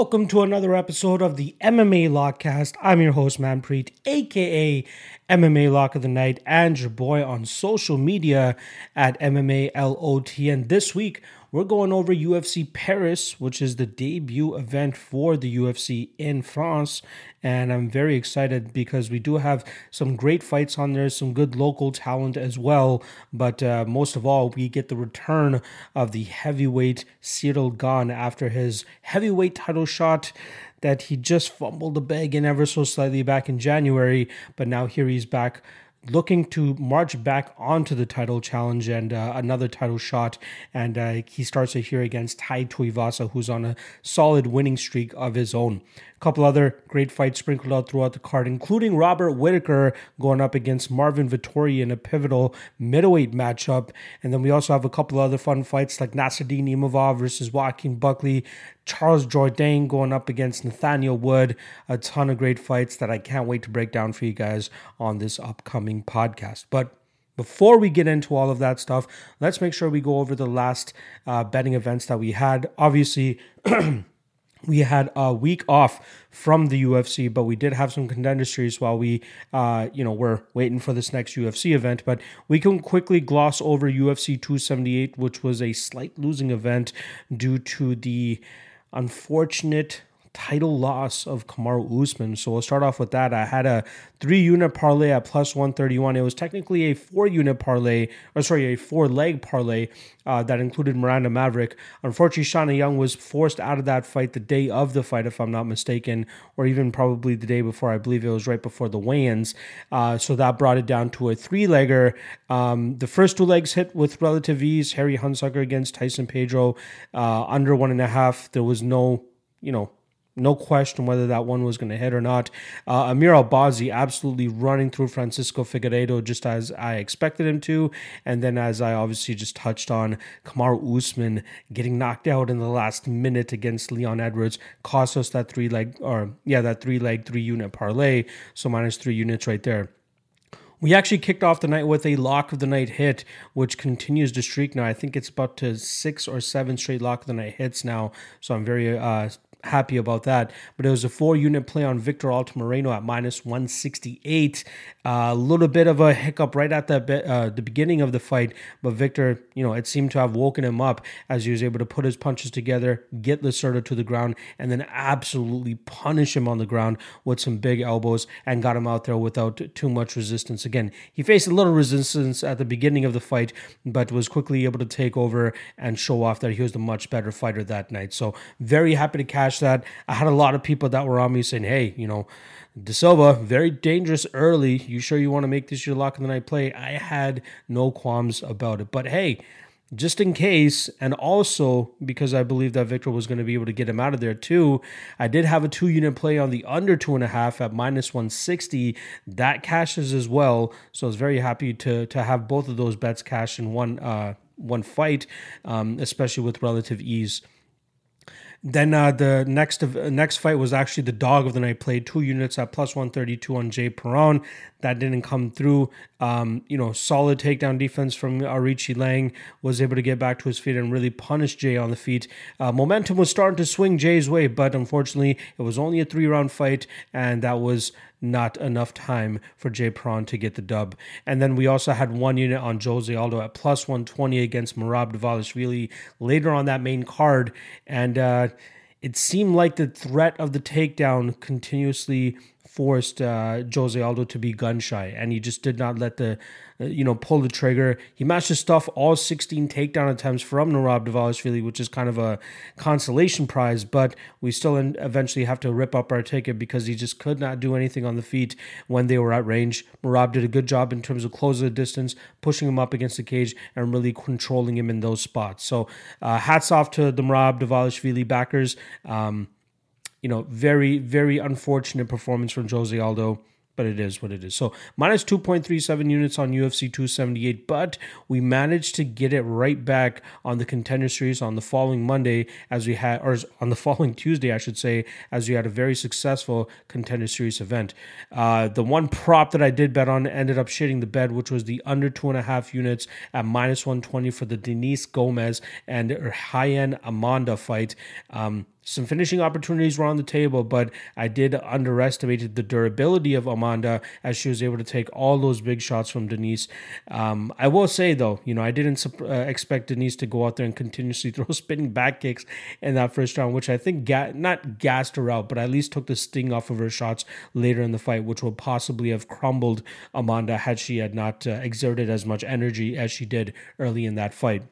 Welcome to another episode of the MMA Lockcast. I'm your host, Manpreet, aka MMA Lock of the Night, and your boy on social media at MMA LOT. And this week, we're going over UFC Paris, which is the debut event for the UFC in France. And I'm very excited because we do have some great fights on there, some good local talent as well. But uh, most of all, we get the return of the heavyweight Ciryl Gane after his heavyweight title shot that he just fumbled the bag in ever so slightly back in January. But now here he's back looking to march back onto the title challenge and uh, another title shot. And uh, he starts it here against Tai Tuivasa, who's on a solid winning streak of his own. Couple other great fights sprinkled out throughout the card, including Robert Whitaker going up against Marvin Vettori in a pivotal middleweight matchup. And then we also have a couple other fun fights like Nassourdine Imavov versus Joaquin Buckley, Charles Jourdain going up against Nathaniel Wood. A ton of great fights that I can't wait to break down for you guys on this upcoming podcast. But before we get into all of that stuff, let's make sure we go over the last uh, betting events that we had. Obviously, we had a week off from the UFC, but we did have some contender while we, uh, you know, were waiting for this next UFC event. But we can quickly gloss over UFC 278, which was a slight losing event due to the unfortunate title loss of Kamaru Usman. So we'll start off with that. I had a three unit parlay at plus 131. It was technically a four unit parlay, or sorry, a four leg parlay uh, that included Miranda Maverick. Unfortunately, Shanna Young was forced out of that fight the day of the fight, if I'm not mistaken, or even probably the day before. I believe it was right before the weigh ins. Uh, so that brought it down to a three legger. Um, the first two legs hit with relative ease. Harry Hunsucker against Tyson Pedro uh, under one and a half. There was no, you know, no question whether that one was going to hit or not. Uh, Amir Albazi absolutely running through Francisco Figueiredo just as I expected him to. And then, as I obviously just touched on, Kamaru Usman getting knocked out in the last minute against Leon Edwards cost us that three leg, or yeah, that three leg, three unit parlay. So minus three units right there. We actually kicked off the night with a lock of the night hit, which continues to streak now. I think it's about to six or seven straight lock of the night hits now. So I'm very uh, happy about that. But it was a four unit play on Victor Altamirano at minus 168. Uh, a little bit of a hiccup right at the, be- uh, the beginning of the fight, but Victor, you know, it seemed to have woken him up as he was able to put his punches together, get Lacerda to the ground, and then absolutely punish him on the ground with some big elbows and got him out there without too much resistance. Again, he faced a little resistance at the beginning of the fight, but was quickly able to take over and show off that he was the much better fighter that night. So, very happy to that. I had a lot of people that were on me saying, hey, you know, De Silva, very dangerous early. You sure you want to make this your lock of the night play? I had no qualms about it. But hey, just in case, and also because I believe that Victor was going to be able to get him out of there too, I did have a two unit play on the under two and a half at minus 160. That cashes as well. So I was very happy to to have both of those bets cash in one uh one fight, um, especially with relative ease. Then uh, the next next fight was actually the dog of the night. Played two units at plus one thirty two on Jay Perrin. That didn't come through. Um, you know, solid takedown defense from Aoriqileng was able to get back to his feet and really punish Jay on the feet. Uh, momentum was starting to swing Jay's way, but unfortunately, it was only a three round fight, and that was not enough time for Jay Perrin to get the dub. And then we also had one unit on Jose Aldo at plus 120 against Merab Dvalishvili later on that main card. And uh, it seemed like the threat of the takedown continuously forced uh, Jose Aldo to be gun shy, and he just did not let the, uh, you know, pull the trigger. He matched his stuff all 16 takedown attempts from Merab Dvalishvili, which is kind of a consolation prize, but we still eventually have to rip up our ticket because he just could not do anything on the feet when they were at range. Merab did a good job in terms of closing the distance, pushing him up against the cage, and really controlling him in those spots. So, uh, hats off to the Merab Dvalishvili backers. Um, you know, very, very unfortunate performance from Jose Aldo, but it is what it is. So minus 2.37 units on UFC 278, but we managed to get it right back on the contender series on the following Monday as we had, or on the following Tuesday, I should say, as we had a very successful contender series event. Uh, the one prop that I did bet on ended up shitting the bed, which was the under two and a half units at minus 120 for the Denise Gomes and Ryan Amanda fight. Um, some finishing opportunities were on the table, but I did underestimate the durability of Amanda as she was able to take all those big shots from Denise. Um, I will say though, you know, I didn't uh, expect Denise to go out there and continuously throw spinning back kicks in that first round, which I think ga- not gassed her out, but at least took the sting off of her shots later in the fight, which would possibly have crumbled Amanda had she had not uh, exerted as much energy as she did early in that fight.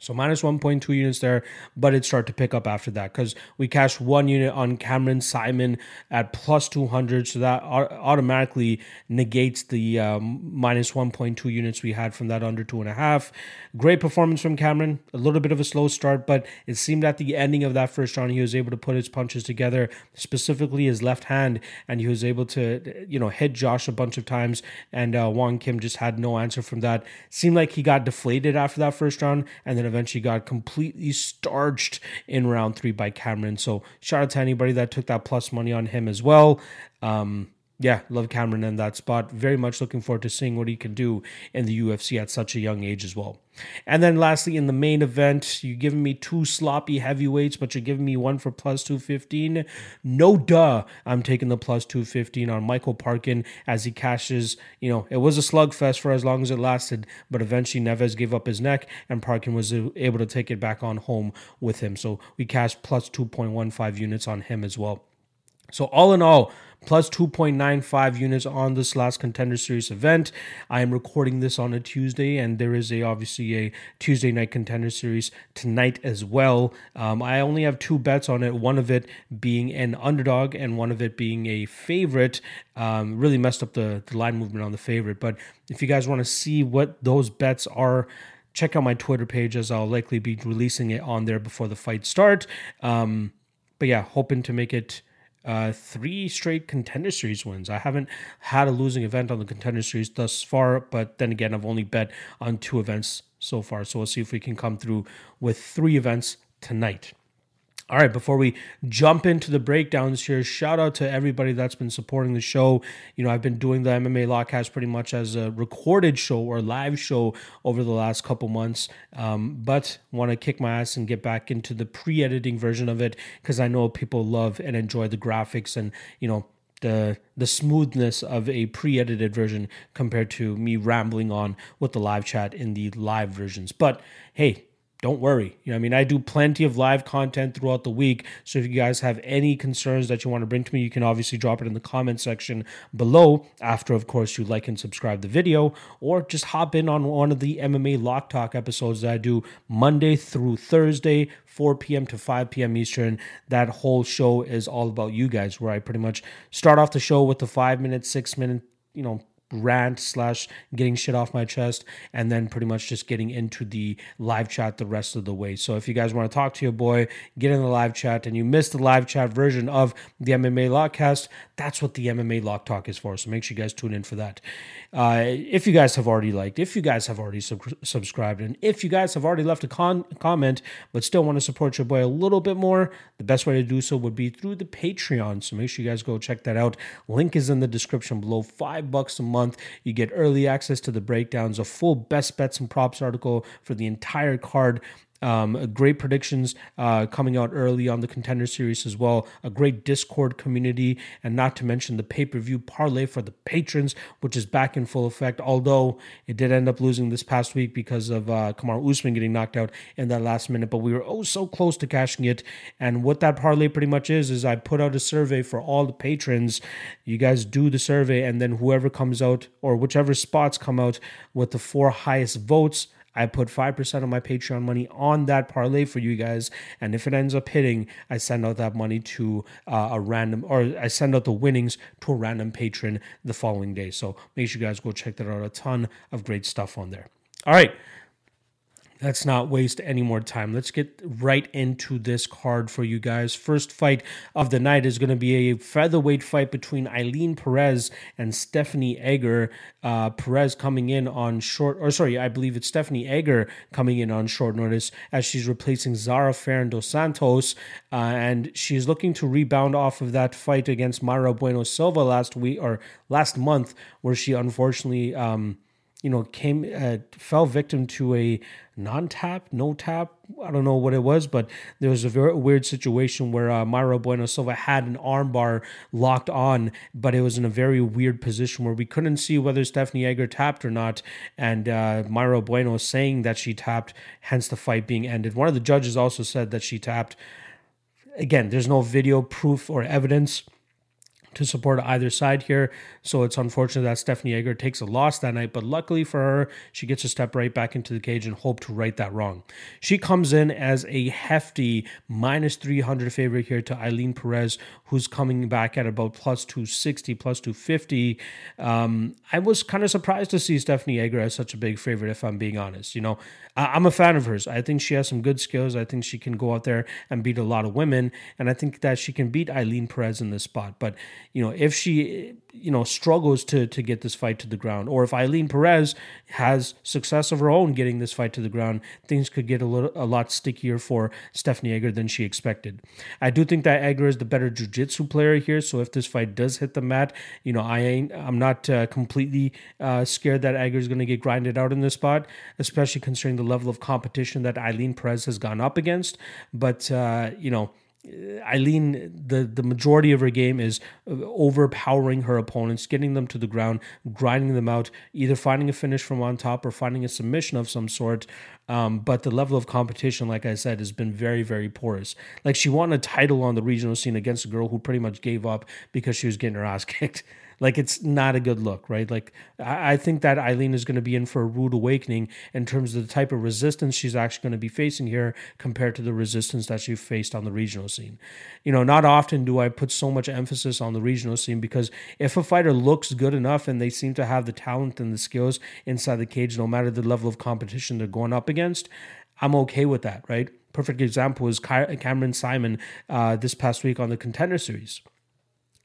So minus 1.2 units there, but it started to pick up after that because we cashed one unit on Cameron Saaiman at plus 200. So that automatically negates the um, minus 1.2 units we had from that under two and a half. Great performance from Cameron. A little bit of a slow start, but it seemed at the ending of that first round, he was able to put his punches together, specifically his left hand, and he was able to, you know, hit Josh a bunch of times. And uh, Wang Kim just had no answer from that. Seemed like he got deflated after that first round, and then eventually got completely starched in round three by Cameron. So shout out to anybody that took that plus money on him as well. Um, yeah, love Cameron in that spot. Very much looking forward to seeing what he can do in the UFC at such a young age as well. And then lastly, in the main event, you're giving me two sloppy heavyweights, but you're giving me one for plus 215. No duh, I'm taking the plus 215 on Michael Parkin as he cashes. You know, it was a slugfest for as long as it lasted, but eventually Neves gave up his neck and Parkin was able to take it back on home with him. So we cashed plus 2.15 units on him as well. So all in all, plus 2.95 units on this last contender series event. I am recording this on a Tuesday, and there is a obviously a Tuesday night contender series tonight as well. Um, I only have two bets on it. One of it being an underdog, and one of it being a favorite. Um, really messed up the, the line movement on the favorite. But if you guys want to see what those bets are check out my Twitter page as I'll likely be releasing it on there before the fight start. Um, but yeah, hoping to make it uh, three straight contender series wins. I haven't had a losing event on the contender series thus far, but then again, I've only bet on two events so far. So we'll see if we can come through with three events tonight. All right, before we jump into the breakdowns here, shout out to everybody that's been supporting the show. You know, I've been doing the MMA Lockcast pretty much as a recorded show or live show over the last couple months, um, but want to kick my ass and get back into the pre editing version of it because I know people love and enjoy the graphics and, you know, the the smoothness of a pre-edited version compared to me rambling on with the live chat in the live versions. But hey, don't worry. You know, I mean, I do plenty of live content throughout the week. So if you guys have any concerns that you want to bring to me, you can obviously drop it in the comment section below. After, of course, you like and subscribe the video, or just hop in on one of the MMA Lock Talk episodes that I do Monday through Thursday, 4 p.m. to 5 p.m. Eastern. That whole show is all about you guys, where I pretty much start off the show with the five minute, six minute, you know, rant slash getting shit off my chest and then pretty much just getting into the live chat the rest of the way. So if you guys want to talk to your boy get in the live chat and you missed the live chat version of the mma lockcast that's what the mma lock talk is for. So make sure you guys tune in for that. Uh, if you guys have already liked if you guys have already sub- subscribed and if you guys have already left a con- comment but still want to support your boy a little bit more the best way to do so would be through the patreon. So make sure you guys go check that out. Link is in the description below. Five bucks a month month. You get early access to the breakdowns, a full best bets and props article for the entire card, um, great predictions uh, coming out early on the contender series as well. A great Discord community, and not to mention the pay per view parlay for the patrons, which is back in full effect. Although it did end up losing this past week because of uh, Kamaru Usman getting knocked out in that last minute, but we were oh so close to cashing it. And what that parlay pretty much is is I put out a survey for all the patrons. You guys do the survey, and then whoever comes out or whichever spots come out with the four highest votes I put 5% of my Patreon money on that parlay for you guys. And if it ends up hitting, I send out that money to uh, a random, or I send out the winnings to a random patron the following day. So make sure you guys go check that out. A ton of great stuff on there. All right let's not waste any more time. Let's get right into this card for you guys. First fight of the night is going to be a featherweight fight between Ailin Perez and Stephanie Egger. Uh, Perez coming in on short, or sorry, I believe it's Stephanie Egger coming in on short notice as she's replacing Zarah Fairn dos Santos, uh, and she's looking to rebound off of that fight against Mayra Bueno Silva last week or last month, where she unfortunately. Um, you know, came uh, fell victim to a non-tap, no tap. I don't know what it was, but there was a very weird situation where uh, Mayra Bueno Silva had an armbar locked on, but it was in a very weird position where we couldn't see whether Stephanie Egger tapped or not. And uh, Mayra Bueno saying that she tapped, hence the fight being ended. One of the judges also said that she tapped. Again, there's no video proof or evidence to support either side here. So it's unfortunate that Stephanie Egger takes a loss that night, but luckily for her, she gets to step right back into the cage and hope to right that wrong. She comes in as a hefty minus 300 favorite here to Ailin Perez, who's coming back at about plus 260, plus 250. Um, I was kind of surprised to see Stephanie Egger as such a big favorite, if I'm being honest. You know, I- am a fan of hers. I think she has some good skills. I think she can go out there and beat a lot of women, and I think that she can beat Ailin Perez in this spot. But you know, if she you know struggles to to get this fight to the ground, or if Ailin Perez has success of her own getting this fight to the ground, things could get a little a lot stickier for Stephanie Egger than she expected. I do think that Egger is the better jiu-jitsu player here, so if this fight does hit the mat, you know, I ain't I'm not uh, completely uh, scared that Egger is going to get grinded out in this spot, especially considering the level of competition that Ailin Perez has gone up against. But uh, you know Ailin, the, the majority of her game is overpowering her opponents, getting them to the ground, grinding them out, either finding a finish from on top or finding a submission of some sort. Um, but the level of competition, like I said, has been very, very porous. Like she won a title on the regional scene against a girl who pretty much gave up because she was getting her ass kicked. Like it's not a good look, right? Like I, think that Ailin is going to be in for a rude awakening in terms of the type of resistance she's actually going to be facing here compared to the resistance that she faced on the regional scene. You know, not often do I put so much emphasis on the regional scene because if a fighter looks good enough and they seem to have the talent and the skills inside the cage, no matter the level of competition they're going up against, I'm okay with that, right? Perfect example is Cameron Saaiman uh, this past week on the Contender Series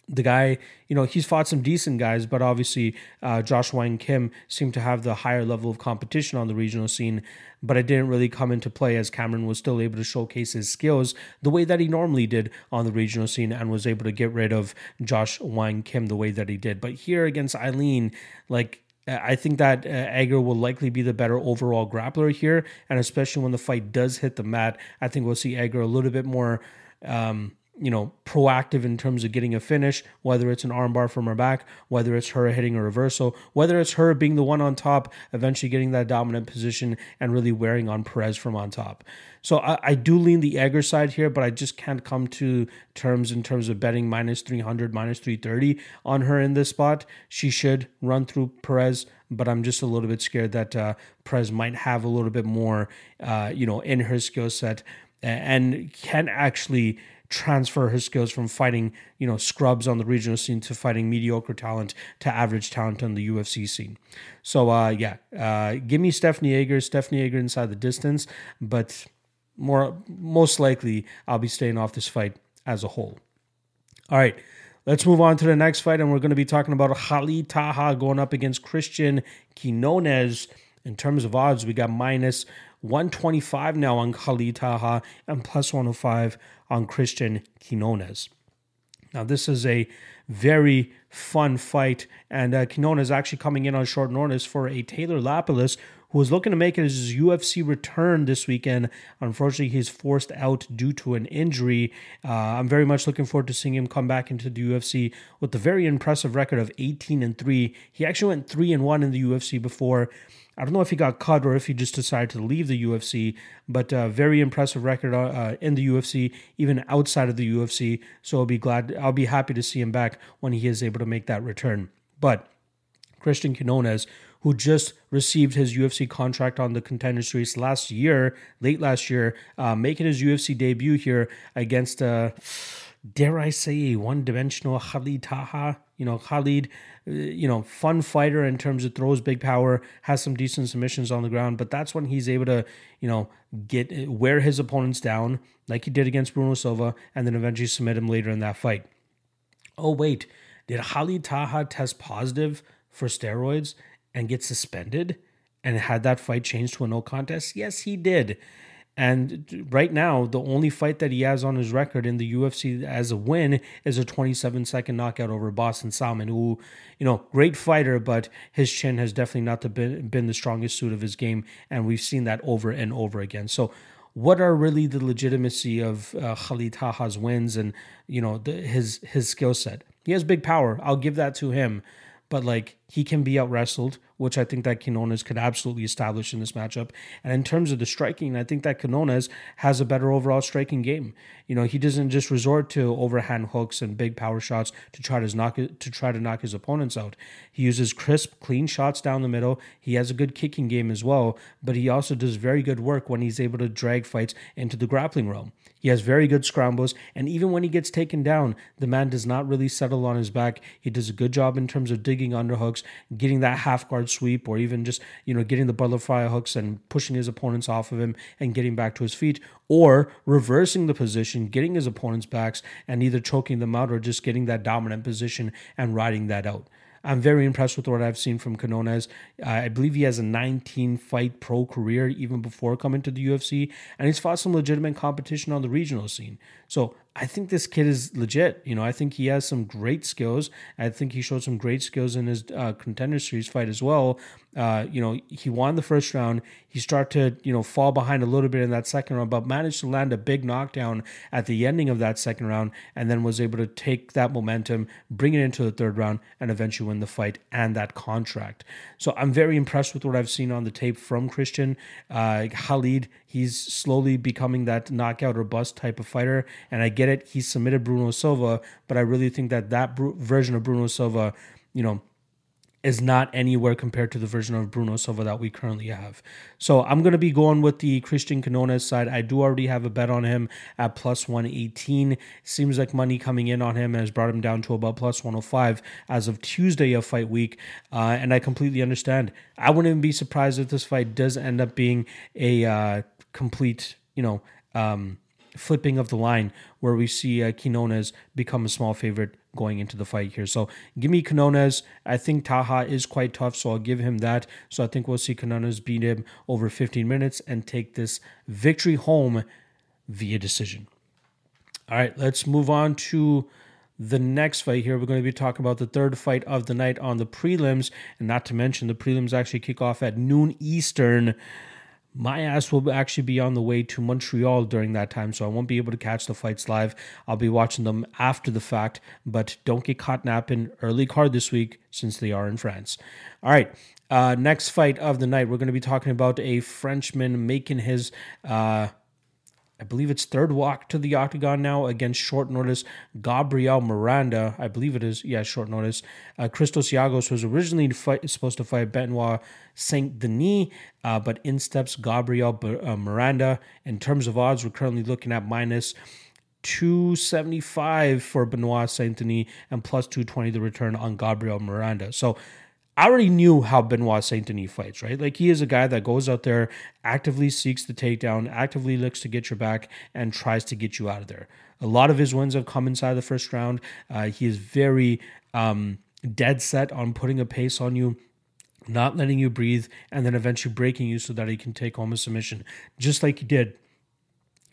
the guy, you know, he's fought some decent guys, but obviously uh, Josh Wang Kim seemed to have the higher level of competition on the regional scene, but it didn't really come into play as Cameron was still able to showcase his skills the way that he normally did on the regional scene and was able to get rid of Josh Wang Kim the way that he did. But here against Ailin, like, I think that uh, Egger will likely be the better overall grappler here, and especially when the fight does hit the mat, I think we'll see Egger a little bit more. Um, you know, proactive in terms of getting a finish, whether it's an armbar from her back, whether it's her hitting a reversal, whether it's her being the one on top, eventually getting that dominant position and really wearing on Perez from on top. So I, I do lean the Egger side here, but I just can't come to terms in terms of betting minus 300, minus 330 on her in this spot. She should run through Perez, but I'm just a little bit scared that uh, Perez might have a little bit more, uh, you know, in her skill set and can actually transfer her skills from fighting, you know, scrubs on the regional scene to fighting mediocre talent to average talent on the UFC scene. So, uh, yeah, uh, give me Stephanie Egger, Stephanie Egger inside the distance, but more most likely I'll be staying off this fight as a whole. All right. Let's move on to the next fight, and we're going to be talking about Khalid Taha going up against Christian Quinones. In terms of odds, we got minus 125 now on Khalid Taha and plus 105 on Christian Quinones. Now, this is a very fun fight, and uh, Quinones actually coming in on short notice for a Taylor Lapilus who was looking to make his UFC return this weekend. Unfortunately, he's forced out due to an injury. Uh, I'm very much looking forward to seeing him come back into the UFC with a very impressive record of 18 and 3. He actually went 3 and 1 in the UFC before. I don't know if he got cut or if he just decided to leave the UFC, but uh, very impressive record uh, uh in the UFC, even outside of the UFC. So I'll be glad, I'll be happy to see him back when he is able to make that return. But Christian Quinones, who just received his UFC contract on the Contender Series last year, late last year, uh, making his UFC debut here against, uh, dare I say, one-dimensional Khalid Taha. You know, Khalid, uh, you know, fun fighter in terms of throws big power, has some decent submissions on the ground, but that's when he's able to, you know, get wear his opponents down like he did against Bruno Silva, and then eventually submit him later in that fight. Oh wait, did Khalid Taha test positive for steroids? and get suspended and had that fight changed to a no contest? Yes, he did. And right now, the only fight that he has on his record in the UFC as a win is a 27 second knockout over Boston Salmon, who, you know, great fighter, but his chin has definitely not been, been the strongest suit of his game. And we've seen that over and over again. So, what are really the legitimacy of uh, Khalid Taha's wins and, you know, the, his, his skill set? He has big power. I'll give that to him but like he can be out wrestled, which I think that Quinones could absolutely establish in this matchup. And in terms of the striking, I think that Quinones has a better overall striking game. You know, he doesn't just resort to overhand hooks and big power shots to try to knock to try to knock his opponents out. He uses crisp, clean shots down the middle. He has a good kicking game as well, but he also does very good work when he's able to drag fights into the grappling realm. He has very good scrambles, and even when he gets taken down, the man does not really settle on his back. He does a good job in terms of digging underhooks, getting that half guard sweep, or even just you know getting the butterfly hooks and pushing his opponents off of him and getting back to his feet, or reversing the position, getting his opponent's backs and either choking them out or just getting that dominant position and riding that out. I'm very impressed with what I've seen from Quinones. Uh, I believe he has a 19 fight pro career even before coming to the UFC, and he's fought some legitimate competition on the regional scene. So I think this kid is legit. You know, I think he has some great skills. I think he showed some great skills in his uh, contender series fight as well. Uh, you know, he won the first round. He started to, you know, fall behind a little bit in that second round, but managed to land a big knockdown at the ending of that second round and then was able to take that momentum, bring it into the third round, and eventually win the fight and that contract. So I'm very impressed with what I've seen on the tape from Christian. Uh, Khalid, he's slowly becoming that knockout or bust type of fighter. And I get it. He submitted Bruno Silva, but I really think that that version of Bruno Silva, you know, is not anywhere compared to the version of Bruno Silva that we currently have. So I'm going to be going with the Christian Quinones side. I do already have a bet on him at plus 118. Seems like money coming in on him has brought him down to about plus 105 as of Tuesday of fight week. Uh, and I completely understand. I wouldn't even be surprised if this fight does end up being a uh, complete, you know, um, flipping of the line where we see uh, Quinones become a small favorite going into the fight here. So give me Quinones. I think Taha is quite tough, so I'll give him that. So I think we'll see Quinones beat him over 15 minutes and take this victory home via decision. All right, let's move on to the next fight here. We're going to be talking about the third fight of the night on the prelims, and not to mention the prelims actually kick off at noon Eastern my ass will actually be on the way to Montreal during that time, so I won't be able to catch the fights live. I'll be watching them after the fact, but don't get caught napping early card this week since they are in France. All right. Uh, next fight of the night, we're going to be talking about a Frenchman making his uh, I believe it's third walk to the octagon now against short notice Gabriel Miranda. I believe it is, yeah, short notice. Uh, Christos Giagos was originally fight, supposed to fight Benoit Saint Denis, uh, but in steps Gabriel uh, Miranda. In terms of odds, we're currently looking at minus 275 for Benoit Saint Denis and plus 220 the return on Gabriel Miranda. So I already knew how Benoit Saint Denis fights, right? Like he is a guy that goes out there, actively seeks the takedown, actively looks to get your back, and tries to get you out of there. A lot of his wins have come inside the first round. Uh, he is very um, dead set on putting a pace on you, not letting you breathe, and then eventually breaking you so that he can take home a submission, just like he did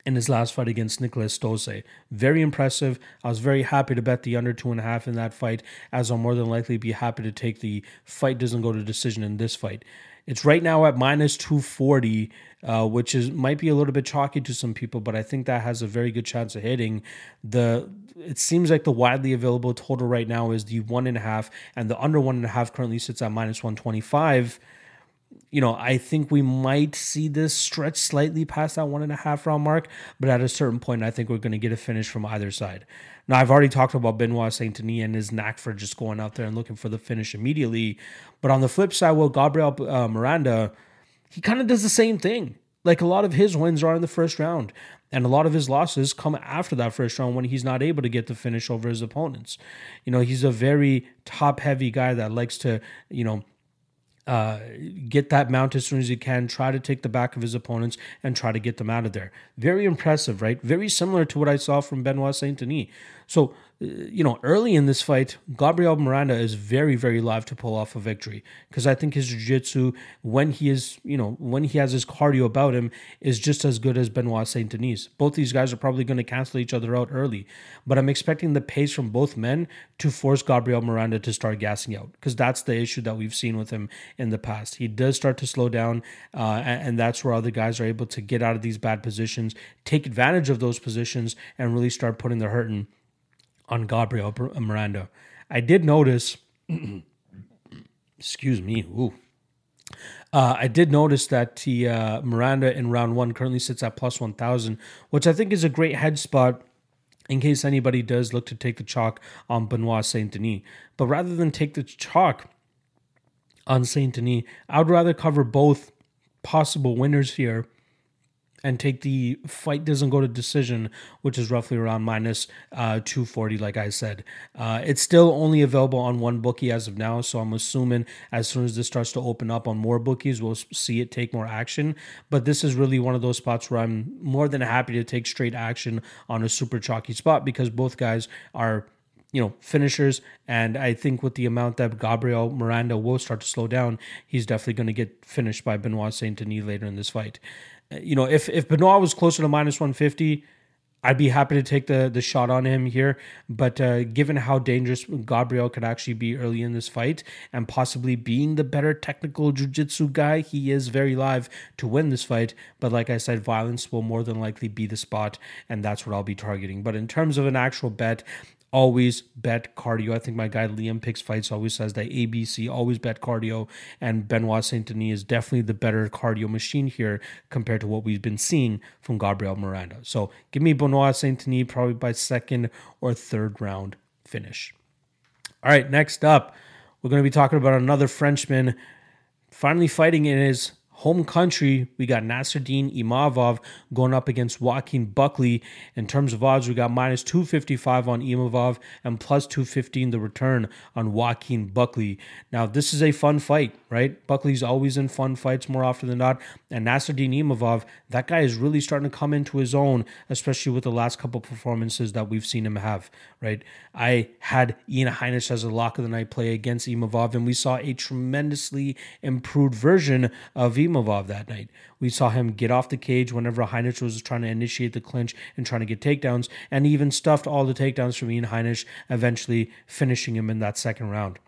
in his last fight against Niklas Stolze. Very impressive. I was very happy to bet the under two and a half in that fight, as I'll more than likely be happy to take the fight doesn't go to decision in this fight. It's right now at minus 240, uh, which is might be a little bit chalky to some people, but I think that has a very good chance of hitting. The it seems like the widely available total right now is the one and a half, and the under one and a half currently sits at minus 125 you know, I think we might see this stretch slightly past that one and a half round mark, but at a certain point, I think we're going to get a finish from either side. Now, I've already talked about Benoit Saint Denis and his knack for just going out there and looking for the finish immediately. But on the flip side, well, Gabriel uh, Miranda, he kind of does the same thing. Like a lot of his wins are in the first round, and a lot of his losses come after that first round when he's not able to get the finish over his opponents. You know, he's a very top heavy guy that likes to, you know, uh, get that mount as soon as he can, try to take the back of his opponents and try to get them out of there. Very impressive, right? Very similar to what I saw from Benoit Saint Denis. So you know, early in this fight, Gabriel Miranda is very, very live to pull off a victory because I think his jiu-jitsu, when he is, you know, when he has his cardio about him, is just as good as Benoit Saint Denis. Both these guys are probably going to cancel each other out early, but I'm expecting the pace from both men to force Gabriel Miranda to start gassing out because that's the issue that we've seen with him in the past. He does start to slow down, uh, and, and that's where other guys are able to get out of these bad positions, take advantage of those positions, and really start putting the hurt in on Gabriel Miranda. I did notice, excuse me, ooh. Uh, I did notice that the uh, Miranda in round one currently sits at plus 1,000, which I think is a great head spot in case anybody does look to take the chalk on Benoit Saint Denis. But rather than take the chalk on Saint Denis, I would rather cover both possible winners here and take the fight doesn't go to decision, which is roughly around minus, uh, 240, like I said. Uh, it's still only available on one bookie as of now, so I'm assuming as soon as this starts to open up on more bookies, we'll see it take more action. But this is really one of those spots where I'm more than happy to take straight action on a super chalky spot because both guys are you know, finishers. And I think with the amount that Gabriel Miranda will start to slow down, he's definitely going to get finished by Benoit Saint Denis later in this fight you know, if if Benoit was closer to minus 150, I'd be happy to take the the shot on him here. But uh, given how dangerous Gabriel could actually be early in this fight, and possibly being the better technical jiu-jitsu guy, he is very live to win this fight. But like I said, violence will more than likely be the spot, and that's what I'll be targeting. But in terms of an actual bet, always bet cardio. I think my guy Liam Picks Fights always says that ABC always bet cardio, and Benoit Saint Denis is definitely the better cardio machine here compared to what we've been seeing from Gabriel Miranda. So give me Benoit Saint Denis probably by second or third round finish. All right, next up, we're going to be talking about another Frenchman finally fighting in his home country, we got Nassourdine Imavov going up against Joaquin Buckley. In terms of odds, we got minus 255 on Imavov and plus 215 the return on Joaquin Buckley. Now, this is a fun fight, right? Buckley's always in fun fights more often than not. And Nassourdine Imavov, that guy is really starting to come into his own, especially with the last couple performances that we've seen him have, right? I had Ian Heinisch as a lock of the night play against Imavov, and we saw a tremendously improved version of Imavov that night. We saw him get off the cage whenever Heinisch was trying to initiate the clinch and trying to get takedowns, and even stuffed all the takedowns from Ian Heinisch, eventually finishing him in that second round.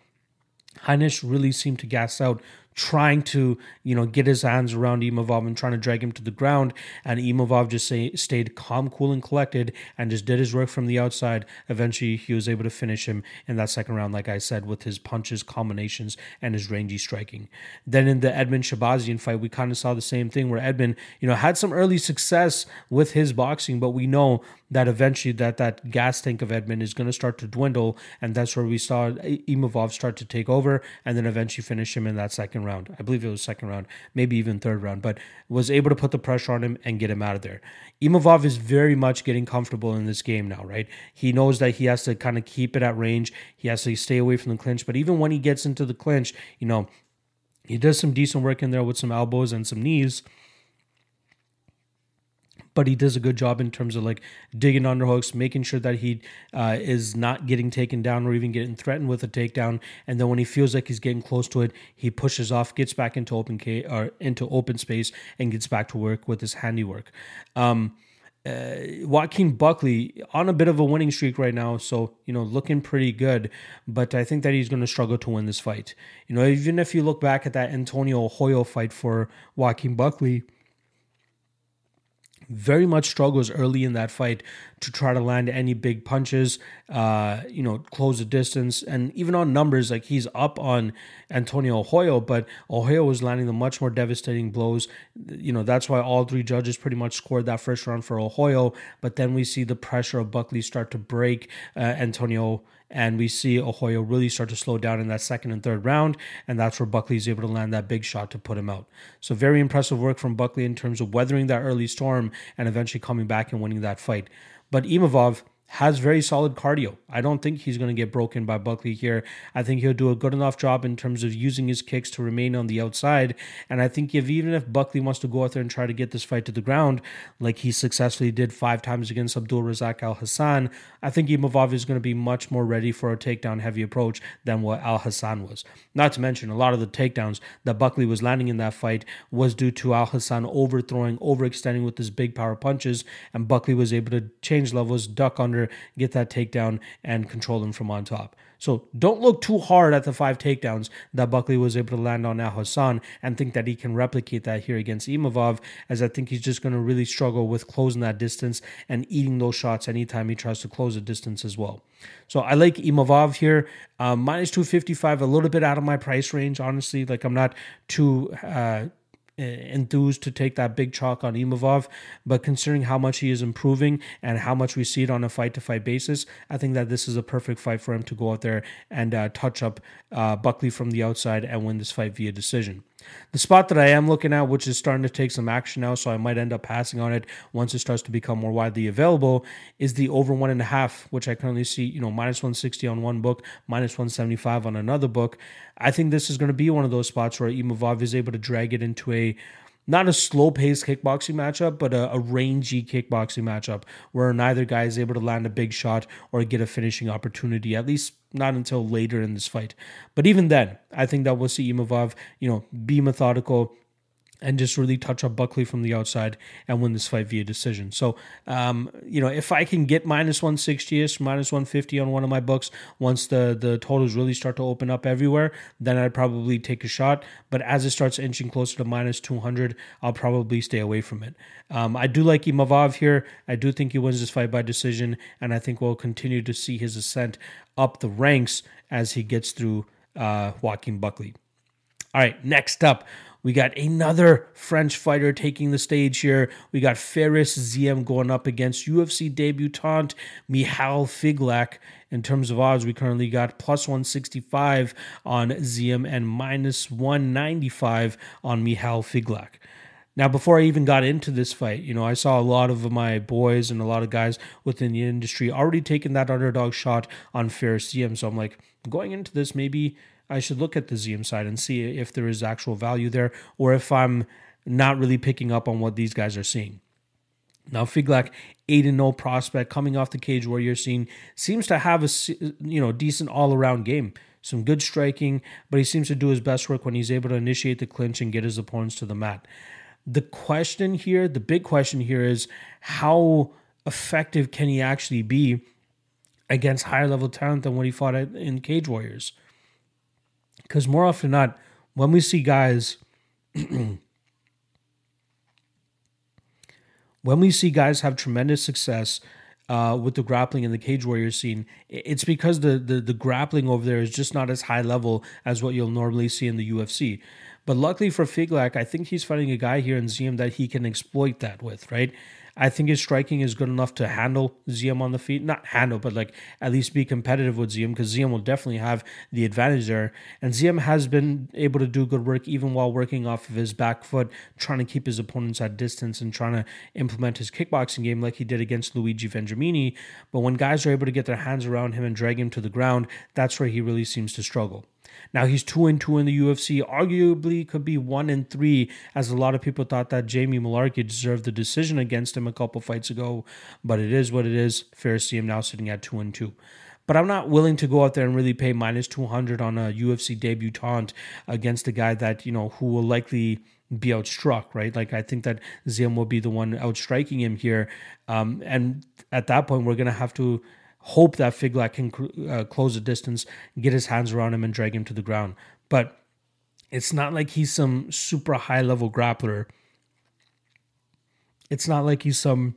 Heinisch really seemed to gas out trying to, you know, get his hands around Imavov and trying to drag him to the ground. And Imavov just say, stayed calm, cool, and collected and just did his work from the outside. Eventually, he was able to finish him in that second round, like I said, with his punches, combinations, and his rangy striking. Then in the Edmund Shahbazyan fight, we kind of saw the same thing where Edmund, you know, had some early success with his boxing, but we know that eventually that that gas tank of Edmund is going to start to dwindle, and that's where we saw Imavov start to take over, and then eventually finish him in that second round. I believe it was second round, maybe even third round, but was able to put the pressure on him and get him out of there. Imavov is very much getting comfortable in this game now, right? He knows that he has to kind of keep it at range. He has to stay away from the clinch, but even when he gets into the clinch, you know, he does some decent work in there with some elbows and some knees but he does a good job in terms of like digging underhooks, making sure that he uh, is not getting taken down or even getting threatened with a takedown. And then when he feels like he's getting close to it, he pushes off, gets back into open K or into open space, and gets back to work with his handiwork. Um, uh, Joaquin Buckley on a bit of a winning streak right now, so you know looking pretty good. But I think that he's going to struggle to win this fight. You know, even if you look back at that Antonio Arroyo fight for Joaquin Buckley, very much struggles early in that fight to try to land any big punches, uh, you know, close the distance. And even on numbers, like he's up on Antonio Arroyo, but Arroyo was landing the much more devastating blows. You know, that's why all three judges pretty much scored that first round for Arroyo. But then we see the pressure of Buckley start to break uh, Antonio and we see Arroyo really start to slow down in that second and third round, and that's where Buckley is able to land that big shot to put him out. So very impressive work from Buckley in terms of weathering that early storm and eventually coming back and winning that fight. But Imavov, has very solid cardio. I don't think he's going to get broken by Buckley here. I think he'll do a good enough job in terms of using his kicks to remain on the outside. And I think if even if Buckley wants to go out there and try to get this fight to the ground, like he successfully did five times against Abdul Razak Al Hassan, I think Imavov is going to be much more ready for a takedown heavy approach than what Al Hassan was. Not to mention, a lot of the takedowns that Buckley was landing in that fight was due to Al Hassan overthrowing, overextending with his big power punches, and Buckley was able to change levels, duck under get that takedown, and control him from on top. So don't look too hard at the five takedowns that Buckley was able to land on Al Hassan and think that he can replicate that here against Imavov, as I think he's just going to really struggle with closing that distance and eating those shots anytime he tries to close a distance as well. So I like Imavov here, uh, minus 255, a little bit out of my price range, honestly. Like I'm not too. Uh, enthused to take that big chalk on Imavov, but considering how much he is improving and how much we see it on a fight to fight basis, I think that this is a perfect fight for him to go out there and uh, touch up uh, Buckley from the outside and win this fight via decision. The spot that I am looking at, which is starting to take some action now, so I might end up passing on it once it starts to become more widely available, is the over one and a half, which I currently see, you know, minus 160 on one book, minus 175 on another book. I think this is going to be one of those spots where Imavov is able to drag it into a not a slow paced kickboxing matchup, but a, a, rangy kickboxing matchup where neither guy is able to land a big shot or get a finishing opportunity, at least not until later in this fight. But even then, I think that we'll see Imavov, you know, be methodical, and just really touch up Buckley from the outside and win this fight via decision. So, um, you know, if I can get minus 160ish, minus 150 on one of my books, once the, the totals really start to open up everywhere, then I'd probably take a shot. But as it starts inching closer to minus 200, I'll probably stay away from it. Um, I do like Imavov here. I do think he wins this fight by decision, and I think we'll continue to see his ascent up the ranks as he gets through uh, Joaquin Buckley. All right, next up, we got another French fighter taking the stage here. We got Fares Ziam going up against UFC debutant Michal Figlak. In terms of odds, we currently got plus 165 on Ziam and minus 195 on Michal Figlak. Now, before I even got into this fight, you know, I saw a lot of my boys and a lot of guys within the industry already taking that underdog shot on Fares Ziam. So I'm like, going into this, maybe I should look at the Ziam side and see if there is actual value there or if I'm not really picking up on what these guys are seeing. Now Figlak, 8 and 0 prospect coming off the cage warrior scene, seems to have a you know decent all around game. Some good striking, but he seems to do his best work when he's able to initiate the clinch and get his opponents to the mat. The question here, the big question here is how effective can he actually be against higher level talent than what he fought in Cage Warriors? Because more often than not, when we see guys, when we see guys have tremendous success uh, with the grappling in the cage warrior scene, it's because the, the the grappling over there is just not as high level as what you'll normally see in the UFC. But luckily for Figlak, I think he's fighting a guy here in Ziam that he can exploit that with, right? I think his striking is good enough to handle Ziam on the feet. Not handle, but like at least be competitive with Ziam because Ziam will definitely have the advantage there. And Ziam has been able to do good work even while working off of his back foot, trying to keep his opponents at distance and trying to implement his kickboxing game like he did against Luigi Vendramini. But when guys are able to get their hands around him and drag him to the ground, that's where he really seems to struggle. Now he's two and two in the UFC. Arguably could be one and three, as a lot of people thought that Jamie Mullarkey deserved the decision against him a couple fights ago. But it is what it is. Fair to see him now sitting at two and two. But I'm not willing to go out there and really pay minus 200 on a UFC debutant against a guy that, you know, who will likely be outstruck, right? Like I think that Ziam will be the one outstriking him here. Um, and at that point, we're going to have to hope that Figlak can uh, close the distance, get his hands around him, and drag him to the ground. But it's not like he's some super high level grappler. It's not like he's some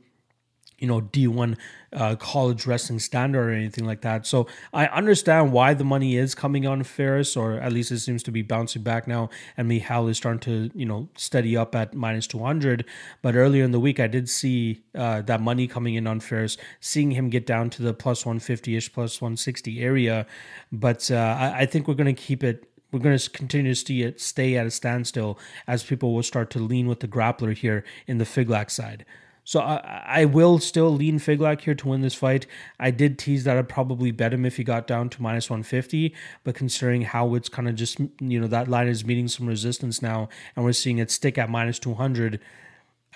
you know D1 uh, college wrestling standard or anything like that. So I understand why the money is coming on Fares, or at least it seems to be bouncing back now. And Michal is starting to you know steady up at minus two hundred. But earlier in the week, I did see uh, that money coming in on Fares, seeing him get down to the plus one fifty ish, plus one sixty area. But uh, I, I think we're going to keep it we're going to continue to see it stay at a standstill as people will start to lean with the grappler here in the Figlak side. So I, I will still lean Figlak here to win this fight. I did tease that I'd probably bet him if he got down to minus 150, but considering how it's kind of just, you know, that line is meeting some resistance now and we're seeing it stick at minus 200,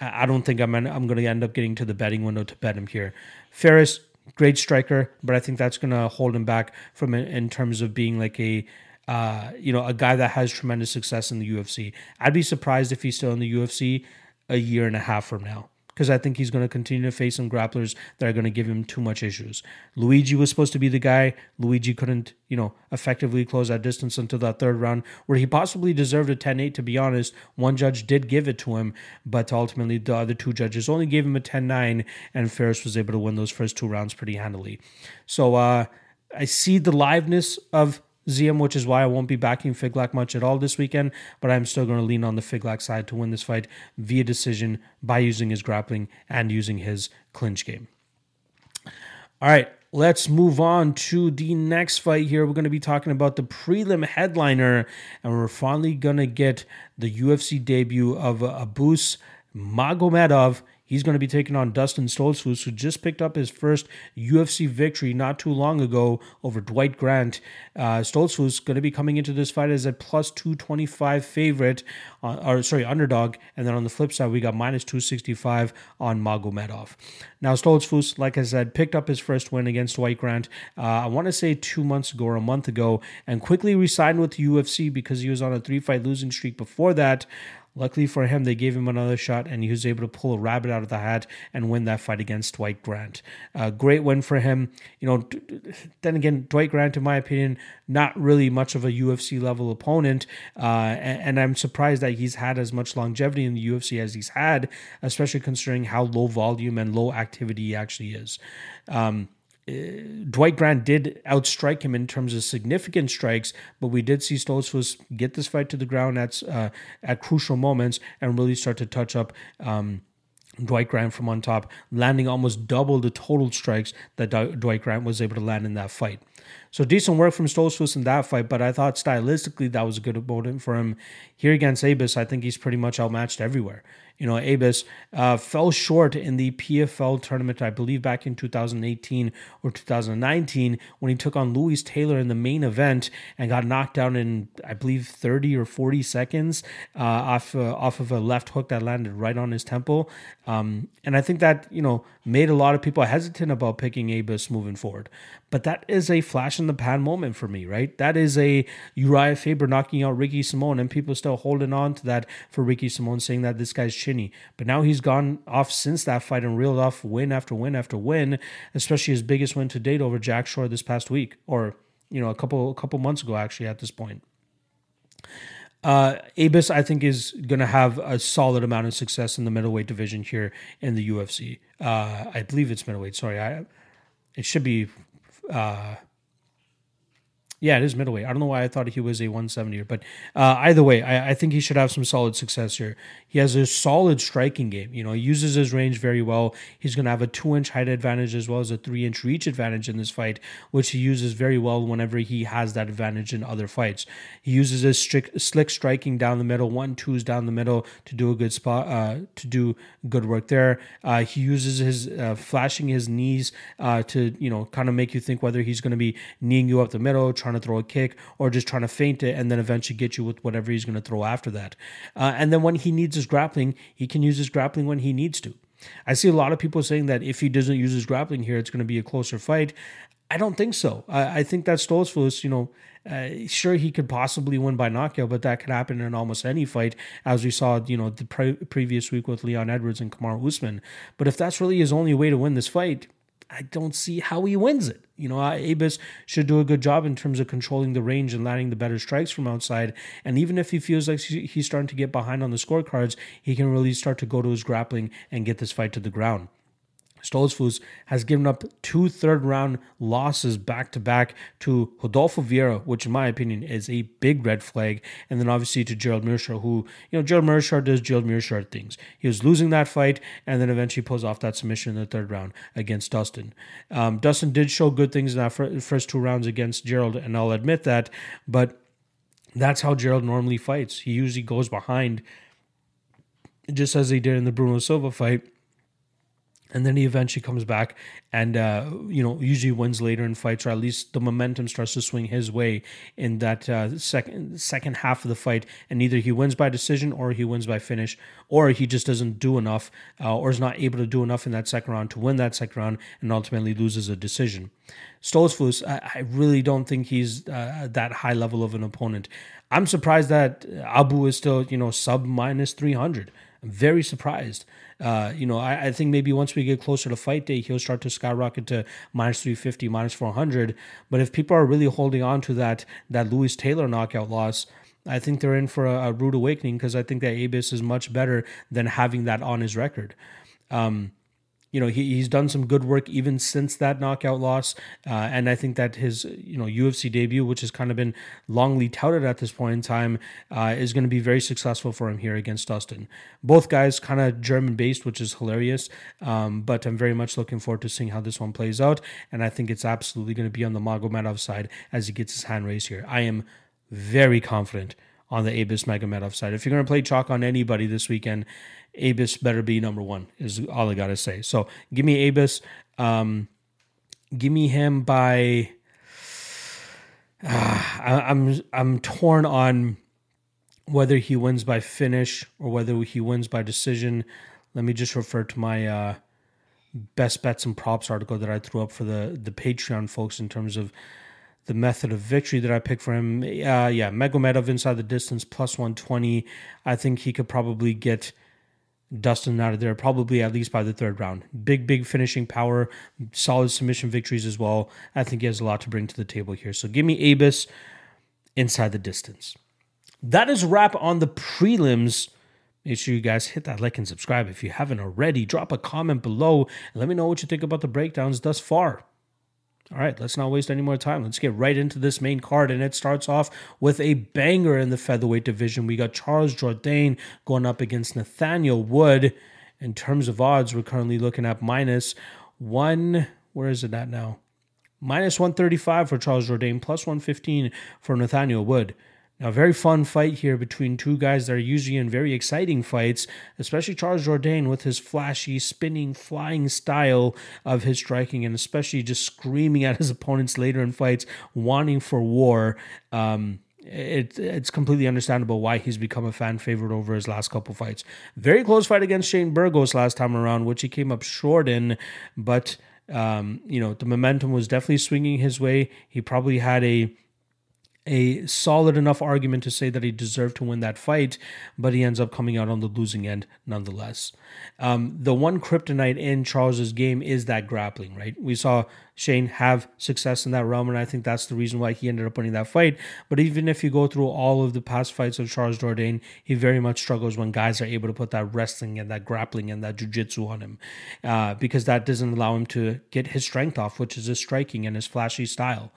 I don't think I'm, I'm going to end up getting to the betting window to bet him here. Fares, great striker, but I think that's going to hold him back from in terms of being like a uh, you know, a guy that has tremendous success in the UFC. I'd be surprised if he's still in the UFC a year and a half from now because I think he's going to continue to face some grapplers that are going to give him too much issues. Luigi was supposed to be the guy. Luigi couldn't, you know, effectively close that distance until that third round, where he possibly deserved a 10 8, to be honest. One judge did give it to him, but ultimately the other two judges only gave him a 10 9, and Fares was able to win those first two rounds pretty handily. So, uh, I see the liveness of Ziam, which is why I won't be backing Figlak much at all this weekend, but I'm still going to lean on the Figlak side to win this fight via decision by using his grappling and using his clinch game. All right, let's move on to the next fight here. We're going to be talking about the prelim headliner, and we're finally going to get the UFC debut of Abus Magomedov He's going to be taking on Dustin Stoltzfus, who just picked up his first UFC victory not too long ago over Dwight Grant. Uh, Stoltzfus going to be coming into this fight as a plus 225 favorite, uh, or sorry, underdog. And then on the flip side, we got minus 265 on Magomedov. Now, Stoltzfus, like I said, picked up his first win against Dwight Grant, uh, I want to say two months ago or a month ago, and quickly resigned with the UFC because he was on a three fight losing streak before that. Luckily for him, they gave him another shot and he was able to pull a rabbit out of the hat and win that fight against Dwight Grant. Uh, great win for him. You know, then again, Dwight Grant, in my opinion, not really much of a UFC level opponent. Uh, and, and, I'm surprised that he's had as much longevity in the UFC as he's had, especially considering how low volume and low activity he actually is. Um, Dwight Grant did outstrike him in terms of significant strikes, but we did see Stoltzfus get this fight to the ground at uh, at crucial moments and really start to touch up. Um, Dwight Grant from on top, landing almost double the total strikes that Dwight Grant was able to land in that fight. So decent work from Stoltzfus in that fight, but I thought stylistically that was a good opponent for him. Here against Abus, I think he's pretty much outmatched everywhere. You know, Abus uh, fell short in the PFL tournament, I believe back in 2018 or 2019, when he took on Louis Taylor in the main event and got knocked down in, I believe, 30 or 40 seconds uh, off uh, off of a left hook that landed right on his temple. Um, and I think that you know made a lot of people hesitant about picking Abus moving forward. But that is a flash in the pan moment for me, right? That is a Uriah Faber knocking out Ricky Simon, and people still holding on to that for Ricky Simon, saying that this guy's chinny. But now he's gone off since that fight and reeled off win after win after win, especially his biggest win to date over Jack Shore this past week, or you know, a couple a couple months ago actually at this point. Uh, Abus, I think, is going to have a solid amount of success in the middleweight division here in the UFC. Uh, I believe it's middleweight. Sorry, I it should be uh, yeah, it is middleweight. I don't know why I thought he was a 170er, but uh, either way, I, I, think he should have some solid success here. He has a solid striking game. You know, he uses his range very well. He's going to have a two inch height advantage as well as a three inch reach advantage in this fight, which he uses very well whenever he has that advantage in other fights. He uses his strict, slick striking down the middle, one twos down the middle to do a good spot, uh, to do good work there. Uh, he uses his uh, flashing his knees uh, to you know kind of make you think whether he's going to be kneeing you up the middle, trying trying to throw a kick or just trying to feint it and then eventually get you with whatever he's going to throw after that. Uh, and then when he needs his grappling, he can use his grappling when he needs to. I see a lot of people saying that if he doesn't use his grappling here, it's going to be a closer fight. I don't think so. I, I think that Stoltzfus, you know, uh, sure he could possibly win by knockout, but that could happen in almost any fight, as we saw, you know, the pre- previous week with Leon Edwards and Kamaru Usman. But if that's really his only way to win this fight, I don't see how he wins it. You know, Abus should do a good job in terms of controlling the range and landing the better strikes from outside. And even if he feels like he's starting to get behind on the scorecards, he can really start to go to his grappling and get this fight to the ground. Stoltzfus has given up two third round losses back to back to Rodolfo Vieira, which in my opinion is a big red flag, and then obviously to Gerald Meerschaert, who, you know, Gerald Meerschaert does Gerald Meerschaert things. He was losing that fight and then eventually pulls off that submission in the third round against Dustin. Um, Dustin did show good things in that first two rounds against Gerald, and I'll admit that, but that's how Gerald normally fights. He usually goes behind, just as he did in the Bruno Silva fight and then he eventually comes back and uh, you know usually wins later in fights or at least the momentum starts to swing his way in that uh, second second half of the fight. And either he wins by decision or he wins by finish or he just doesn't do enough uh, or is not able to do enough in that second round to win that second round and ultimately loses a decision. Stoltzfus, I, I really don't think he's uh, that high level of an opponent. I'm surprised that Abu is still you know sub minus 300 I'm very surprised uh, you know, I, I, think maybe once we get closer to fight day, he'll start to skyrocket to minus 350, minus 400. But if people are really holding on to that that Louis Taylor knockout loss, I think they're in for a, a rude awakening because I think that Abus is much better than having that on his record. Um, you know he, he's done some good work even since that knockout loss. Uh, and i think that his you know ufc debut which has kind of been longly touted at this point in time uh, is going to be very successful for him here against dustin both guys kind of german based which is hilarious. Um, but i'm very much looking forward to seeing how this one plays out. And i think it's absolutely going to be on the magomedov side as he gets his hand raised here. I am very confident on the abus magomedov side if you're going to play chalk on anybody this weekend Abus better be number one, is all I got to say. So give me Abus. Um, give me him by. Uh, I, I'm I'm torn on whether he wins by finish or whether he wins by decision. Let me just refer to my uh, best bets and props article that I threw up for the the Patreon folks in terms of the method of victory that I picked for him. Uh, yeah, Magomedov inside the distance plus 120. I think he could probably get Dustin out of there probably at least by the third round. Big, big finishing power, solid submission victories as well. I think he has a lot to bring to the table here. So give me Abus inside the distance. That is wrap on the prelims. Make sure you guys hit that like and subscribe if you haven't already. Drop a comment below and let me know what you think about the breakdowns thus far. All right, let's not waste any more time. Let's get right into this main card. And it starts off with a banger in the featherweight division. We got Charles Jourdain going up against Nathaniel Wood. In terms of odds, we're currently looking at minus one. Where is it at now? Minus 135 for Charles Jourdain, plus 115 for Nathaniel Wood. A very fun fight here between two guys that are usually in very exciting fights, especially Charles Jourdain with his flashy, spinning, flying style of his striking, and especially just screaming at his opponents later in fights, wanting for war. Um, it, it's completely understandable why he's become a fan favorite over his last couple fights. Very close fight against Shane Burgos last time around, which he came up short in, but um, you know the momentum was definitely swinging his way. He probably had a a solid enough argument to say that he deserved to win that fight, but he ends up coming out on the losing end nonetheless. Um, the one kryptonite in Charles's game is that grappling, right? We saw Shane have success in that realm, and I think that's the reason why he ended up winning that fight. But even if you go through all of the past fights of Charles Jourdain, he very much struggles when guys are able to put that wrestling and that grappling and that jiu-jitsu on him, uh, because that doesn't allow him to get his strength off, which is his striking and his flashy style.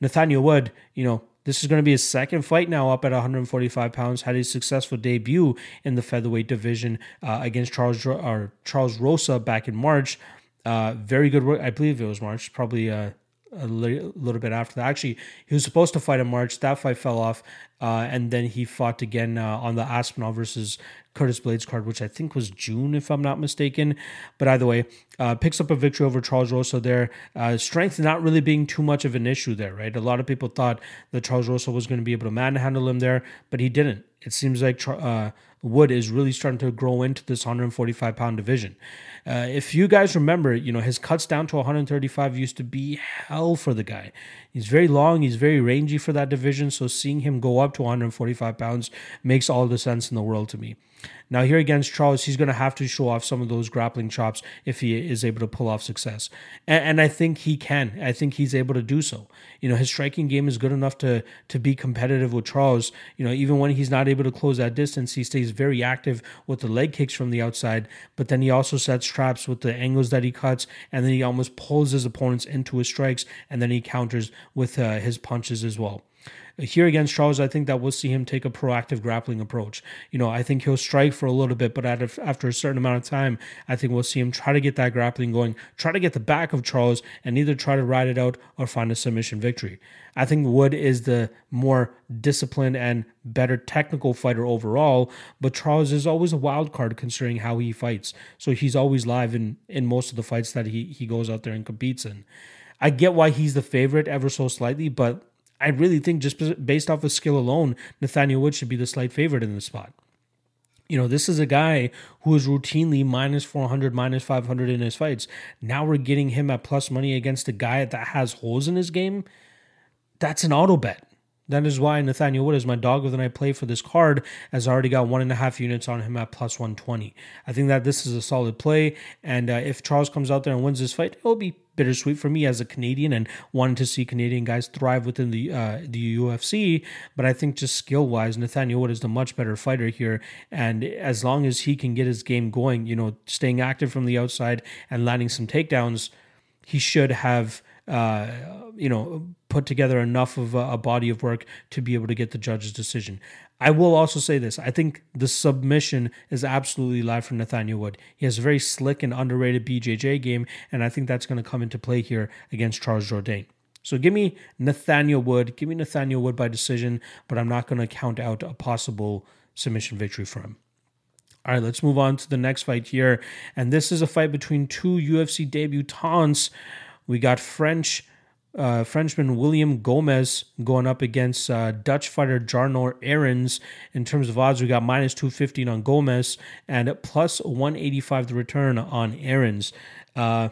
Nathaniel Wood, you know, this is going to be his second fight now up at 145 pounds. Had a successful debut in the featherweight division uh, against Charles or Charles Rosa back in March. Uh, very good work. I believe it was March, probably uh, a li- little bit after that. Actually, he was supposed to fight in March. That fight fell off, uh, and then he fought again uh, on the Aspinall versus Curtis Blaydes card, which I think was June, if I'm not mistaken. But either way, uh, picks up a victory over Charles Rosa there. Uh, strength not really being too much of an issue there, right? A lot of people thought that Charles Rosa was going to be able to manhandle him there, but he didn't. It seems like uh, Wood is really starting to grow into this 145 pound division. Uh, if you guys remember, you know, his cuts down to 135 used to be hell for the guy. He's very long, he's very rangy for that division. So seeing him go up to 145 pounds makes all the sense in the world to me. Now, here against Charles, he's going to have to show off some of those grappling chops if he is able to pull off success. And, and, I think he can. I think he's able to do so. You know, his striking game is good enough to to be competitive with Charles. You know, even when he's not able to close that distance, he stays very active with the leg kicks from the outside. But then he also sets traps with the angles that he cuts, and then he almost pulls his opponents into his strikes, and then he counters with uh, his punches as well. Here against Charles, I think that we'll see him take a proactive grappling approach. You know, I think he'll strike for a little bit, but a, after a certain amount of time, I think we'll see him try to get that grappling going, try to get the back of Charles, and either try to ride it out or find a submission victory. I think Wood is the more disciplined and better technical fighter overall, but Charles is always a wild card considering how he fights. So he's always live in, in most of the fights that he, he goes out there and competes in. I get why he's the favorite ever so slightly, but I really think just based off of skill alone, Nathaniel Wood should be the slight favorite in this spot. You know, this is a guy who is routinely minus 400, minus 500 in his fights. Now we're getting him at plus money against a guy that has holes in his game. That's an auto bet. That is why Nathaniel Wood is my dog of the night play for this card, as I already got one and a half units on him at plus 120. I think that this is a solid play, and uh, if Charles comes out there and wins this fight, it will be bittersweet for me as a Canadian and wanting to see Canadian guys thrive within the uh, the UFC. But I think just skill wise, Nathaniel Wood is the much better fighter here, and as long as he can get his game going, you know, staying active from the outside and landing some takedowns, he should have uh, you know, put together enough of a, a, body of work to be able to get the judge's decision. I will also say this: I think the submission is absolutely live for Nathaniel Wood. He has a very slick and underrated BJJ game, and I think that's going to come into play here against Charles Jourdain. So give me Nathaniel Wood. Give me Nathaniel Wood by decision, but I'm not going to count out a possible submission victory for him. All right, let's move on to the next fight here. And this is a fight between two UFC debutants. We got French uh, Frenchman William Gomis going up against uh, Dutch fighter Jarno Errens. In terms of odds, we got minus 215 on Gomez and plus 185 the return on Errens. Uh,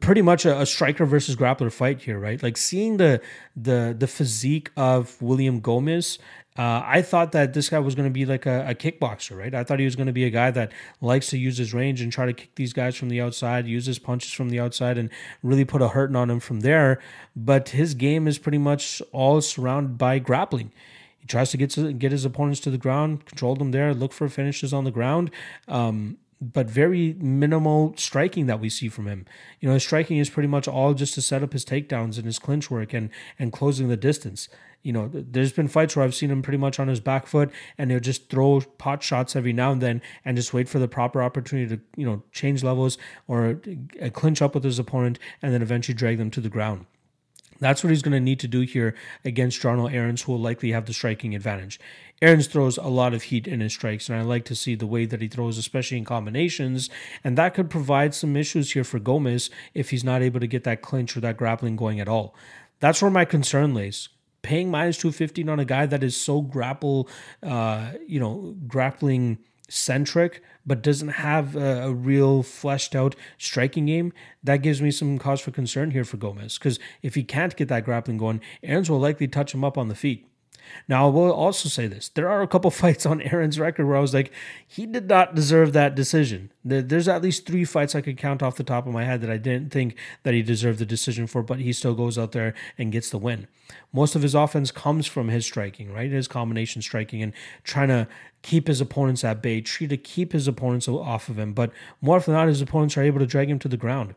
pretty much a, a, striker versus grappler fight here, right? Like seeing the the the physique of William Gomis uh, I thought that this guy was going to be like a, a, kickboxer, right? I thought he was going to be a guy that likes to use his range and try to kick these guys from the outside, use his punches from the outside, and really put a hurting on him from there. But his game is pretty much all surrounded by grappling. He tries to get to get his opponents to the ground, control them there, look for finishes on the ground. Um, but very minimal striking that we see from him. You know, his striking is pretty much all just to set up his takedowns and his clinch work and and closing the distance. You know, there's been fights where I've seen him pretty much on his back foot and he'll just throw pot shots every now and then and just wait for the proper opportunity to, you know, change levels or uh, clinch up with his opponent and then eventually drag them to the ground. That's what he's going to need to do here against Jarno Errens, who will likely have the striking advantage. Errens throws a lot of heat in his strikes, and I like to see the way that he throws, especially in combinations. And that could provide some issues here for Gomis if he's not able to get that clinch or that grappling going at all. That's where my concern lays paying minus 215 on a guy that is so grapple, uh, you know, grappling centric, but doesn't have a, a, real fleshed out striking game, that gives me some cause for concern here for Gomis. Because if he can't get that grappling going, Errens will likely touch him up on the feet. Now, I will also say this there are a couple fights on Errens's record where I was like, he did not deserve that decision. There's at least three fights I could count off the top of my head that I didn't think that he deserved the decision for, but he still goes out there and gets the win. Most of his offense comes from his striking, right? His combination striking and trying to keep his opponents at bay, try to keep his opponents off of him. But more often than not, his opponents are able to drag him to the ground.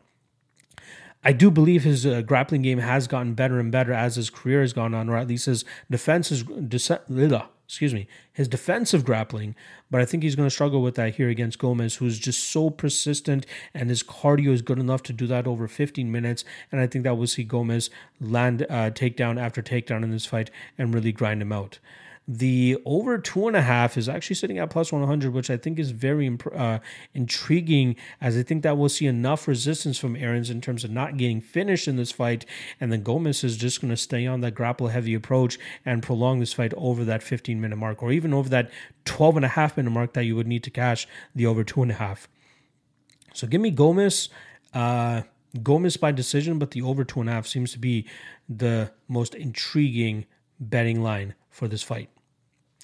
I do believe his uh, grappling game has gotten better and better as his career has gone on, or at least his defense is, excuse me, his defensive grappling. But I think he's going to struggle with that here against Gomis, who's just so persistent and his cardio is good enough to do that over 15 minutes. And I think that we'll see Gomis land uh, takedown after takedown in this fight and really grind him out. The over two and a half is actually sitting at plus 100, which I think is very uh, intriguing, as I think that we'll see enough resistance from Errens in terms of not getting finished in this fight. And then Gomis is just going to stay on that grapple heavy approach and prolong this fight over that 15 minute mark, or even over that 12 and a half minute mark that you would need to cash the over two and a half. So give me Gomis. Uh, Gomis by decision, but the over two and a half seems to be the most intriguing betting line for this fight.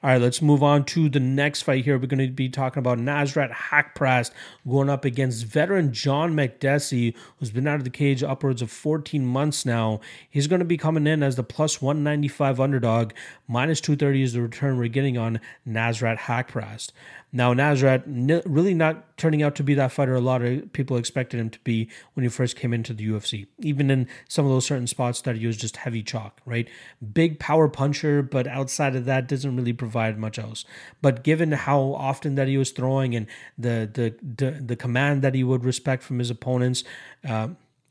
All right, let's move on to the next fight here. We're going to be talking about Nasrat Haqparast going up against veteran John Makdessi, who's been out of the cage upwards of 14 months now. He's going to be coming in as the plus 195 underdog. Minus 230 is the return we're getting on Nasrat Haqparast. Now, Nasrat really not turning out to be that fighter a lot of people expected him to be when he first came into the UFC. Even in some of those certain spots that he was just heavy chalk, right? Big power puncher, but outside of that, doesn't really provide much else. But given how often that he was throwing and the the the, the command that he would respect from his opponents, uh,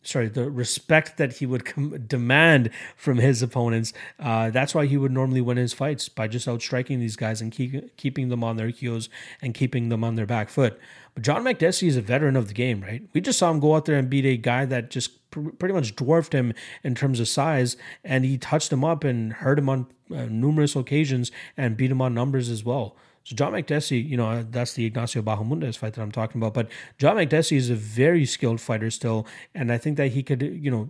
sorry, the respect that he would com- demand from his opponents. Uh, that's why he would normally win his fights by just outstriking these guys and keep, keeping them on their heels and keeping them on their back foot. But John Makdessi is a veteran of the game, right? We just saw him go out there and beat a guy that just pr- pretty much dwarfed him in terms of size, and he touched him up and hurt him on uh, numerous occasions and beat him on numbers as well. So John Makdessi, you know, that's the Ignacio Bahamondes fight that I'm talking about. But John Makdessi is a very skilled fighter still, and I think that he could, you know,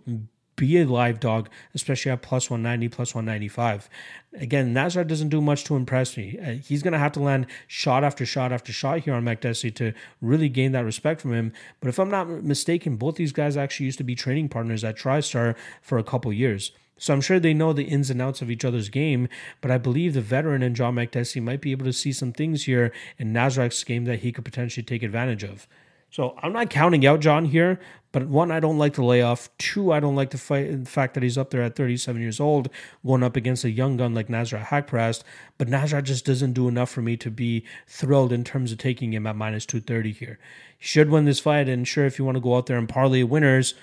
be a live dog, especially at plus 190, plus 195. Again, Nazar doesn't do much to impress me. Uh, he's going to have to land shot after shot after shot here on Makdessi to really gain that respect from him. But if I'm not mistaken, both these guys actually used to be training partners at TriStar for a couple years. So I'm sure they know the ins and outs of each other's game, but I believe the veteran and John Makdessi might be able to see some things here in Nasrat's game that he could potentially take advantage of. So I'm not counting out John here, but one, I don't like the layoff. Two, I don't like the, fight, the fact that he's up there at 37 years old, going up against a young gun like Nasrat Haqparast. But Nasrat just doesn't do enough for me to be thrilled in terms of taking him at minus 230 here. He should win this fight, and sure, if you want to go out there and parlay winners,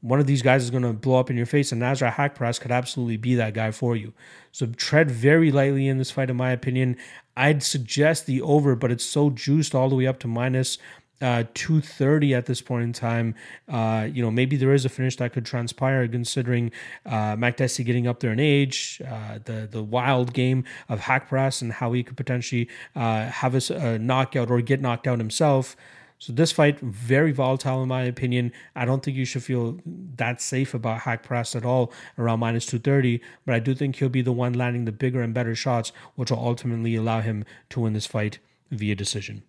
one of these guys is going to blow up in your face, and Nasrat Haqparast could absolutely be that guy for you. So tread very lightly in this fight, in my opinion. I'd suggest the over, but it's so juiced all the way up to minus uh, 230 at this point in time. Uh, you know, maybe there is a finish that could transpire considering uh, Makdessi getting up there in age, uh, the the wild game of Haqparast and how he could potentially uh, have a, a knockout or get knocked out himself. So this fight, very volatile in my opinion. I don't think you should feel that safe about Haqparast at all around minus 230, but I do think he'll be the one landing the bigger and better shots, which will ultimately allow him to win this fight via decision.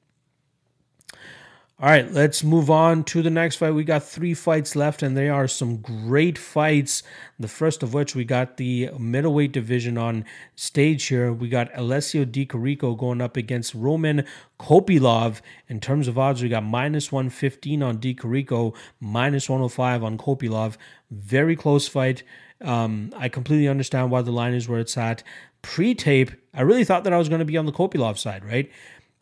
All right, let's move on to the next fight. We got three fights left, and they are some great fights. The first of which we got the middleweight division on stage here. We got Alessio Di Chirico going up against Roman Kopylov. In terms of odds, we got minus 115 on Di Chirico, minus 105 on Kopylov. Very close fight. Um, I completely understand why the line is where it's at. Pre tape, I really thought that I was going to be on the Kopylov side, right?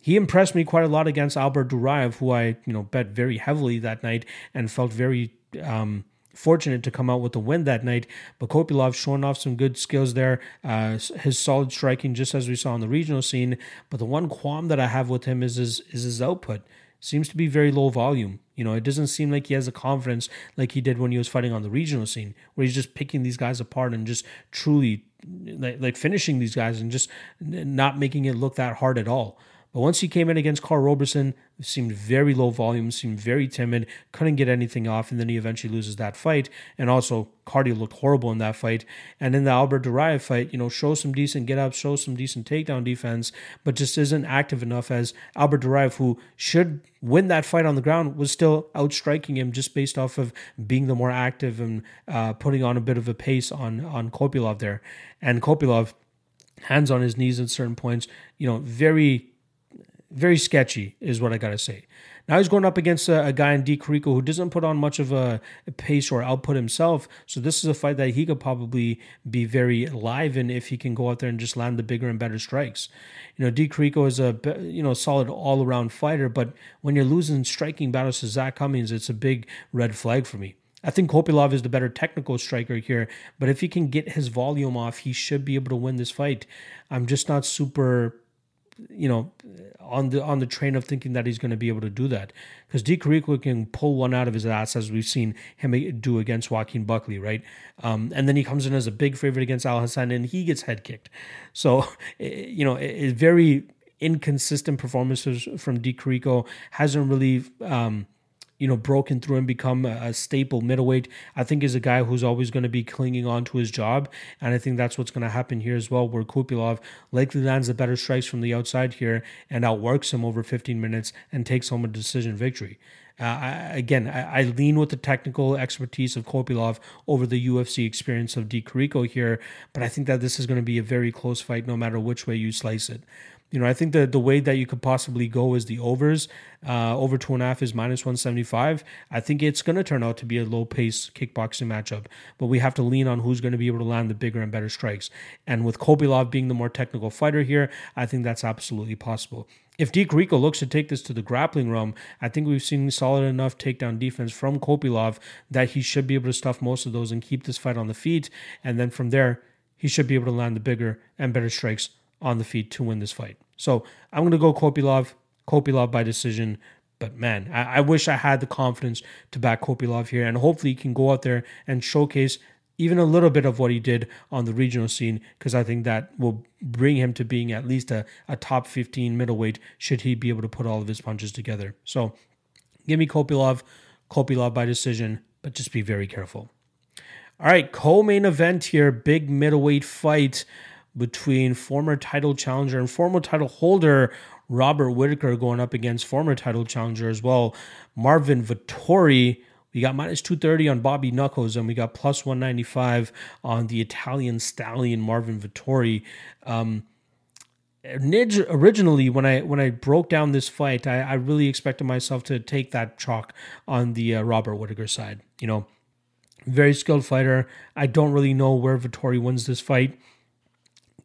He impressed me quite a lot against Albert Duraev, who I you know bet very heavily that night and felt very um, fortunate to come out with the win that night. But Kopylov showing off some good skills there, uh, his solid striking, just as we saw in the regional scene. But the one qualm that I have with him is his is his output. Seems to be very low volume. You know, it doesn't seem like he has a confidence like he did when he was fighting on the regional scene, where he's just picking these guys apart and just truly like, like finishing these guys and just not making it look that hard at all. But once he came in against Karl Roberson, seemed very low volume, seemed very timid, couldn't get anything off, and then he eventually loses that fight. And also, cardio looked horrible in that fight. And in the Albert Duraev fight, you know, shows some decent get up, shows some decent takedown defense, but just isn't active enough as Albert Duraev, who should win that fight on the ground, was still outstriking him just based off of being the more active and uh, putting on a bit of a pace on on Kopylov there. And Kopylov, hands on his knees at certain points, you know, very very sketchy, is what I gotta say. Now he's going up against a, a guy in Di Chirico who doesn't put on much of a, pace or output himself. So this is a fight that he could probably be very live in if he can go out there and just land the bigger and better strikes. You know, Di Chirico is a you know solid all around fighter, but when you're losing striking battles to Zak Cummings, it's a big red flag for me. I think Kopylov is the better technical striker here, but if he can get his volume off, he should be able to win this fight. I'm just not super you know, on the on the train of thinking that he's going to be able to do that because Di Chirico can pull one out of his ass as we've seen him do against Joaquin Buckley, right? Um, and then he comes in as a big favorite against Al Hassan and he gets head kicked. So you know, it's very inconsistent performances from Di Chirico hasn't really. Um, you know, broken through and become a, staple middleweight. I think is a guy who's always going to be clinging on to his job, and I think that's what's going to happen here as well. Where Kopylov likely lands the better strikes from the outside here and outworks him over 15 minutes and takes home a decision victory. Uh, I, again, I, I, lean with the technical expertise of Kopylov over the UFC experience of Di Chirico here, but I think that this is going to be a very close fight no matter which way you slice it. You know, I think that the way that you could possibly go is the overs. Uh, over two and a half is minus 175. I think it's going to turn out to be a low pace kickboxing matchup, but we have to lean on who's going to be able to land the bigger and better strikes. And with Kopylov being the more technical fighter here, I think that's absolutely possible. If Di Chirico looks to take this to the grappling realm, I think we've seen solid enough takedown defense from Kopylov that he should be able to stuff most of those and keep this fight on the feet. And then from there, he should be able to land the bigger and better strikes on the feet to win this fight. So I'm going to go Kopylov, Kopylov by decision. But man, I, I wish I had the confidence to back Kopylov here, and hopefully he can go out there and showcase even a little bit of what he did on the regional scene, because I think that will bring him to being at least a, a top 15 middleweight should he be able to put all of his punches together. So give me Kopylov, Kopylov by decision, but just be very careful. All right, co main event here, big middleweight fight between former title challenger and former title holder Robert Whittaker going up against former title challenger as well, Marvin Vettori. We got minus 230 on Bobby Knuckles, and we got plus 195 on the Italian stallion Marvin Vettori. Um, originally when I when I broke down this fight, I, I really expected myself to take that chalk on the uh, Robert Whittaker side. You know, very skilled fighter. I don't really know where Vettori wins this fight.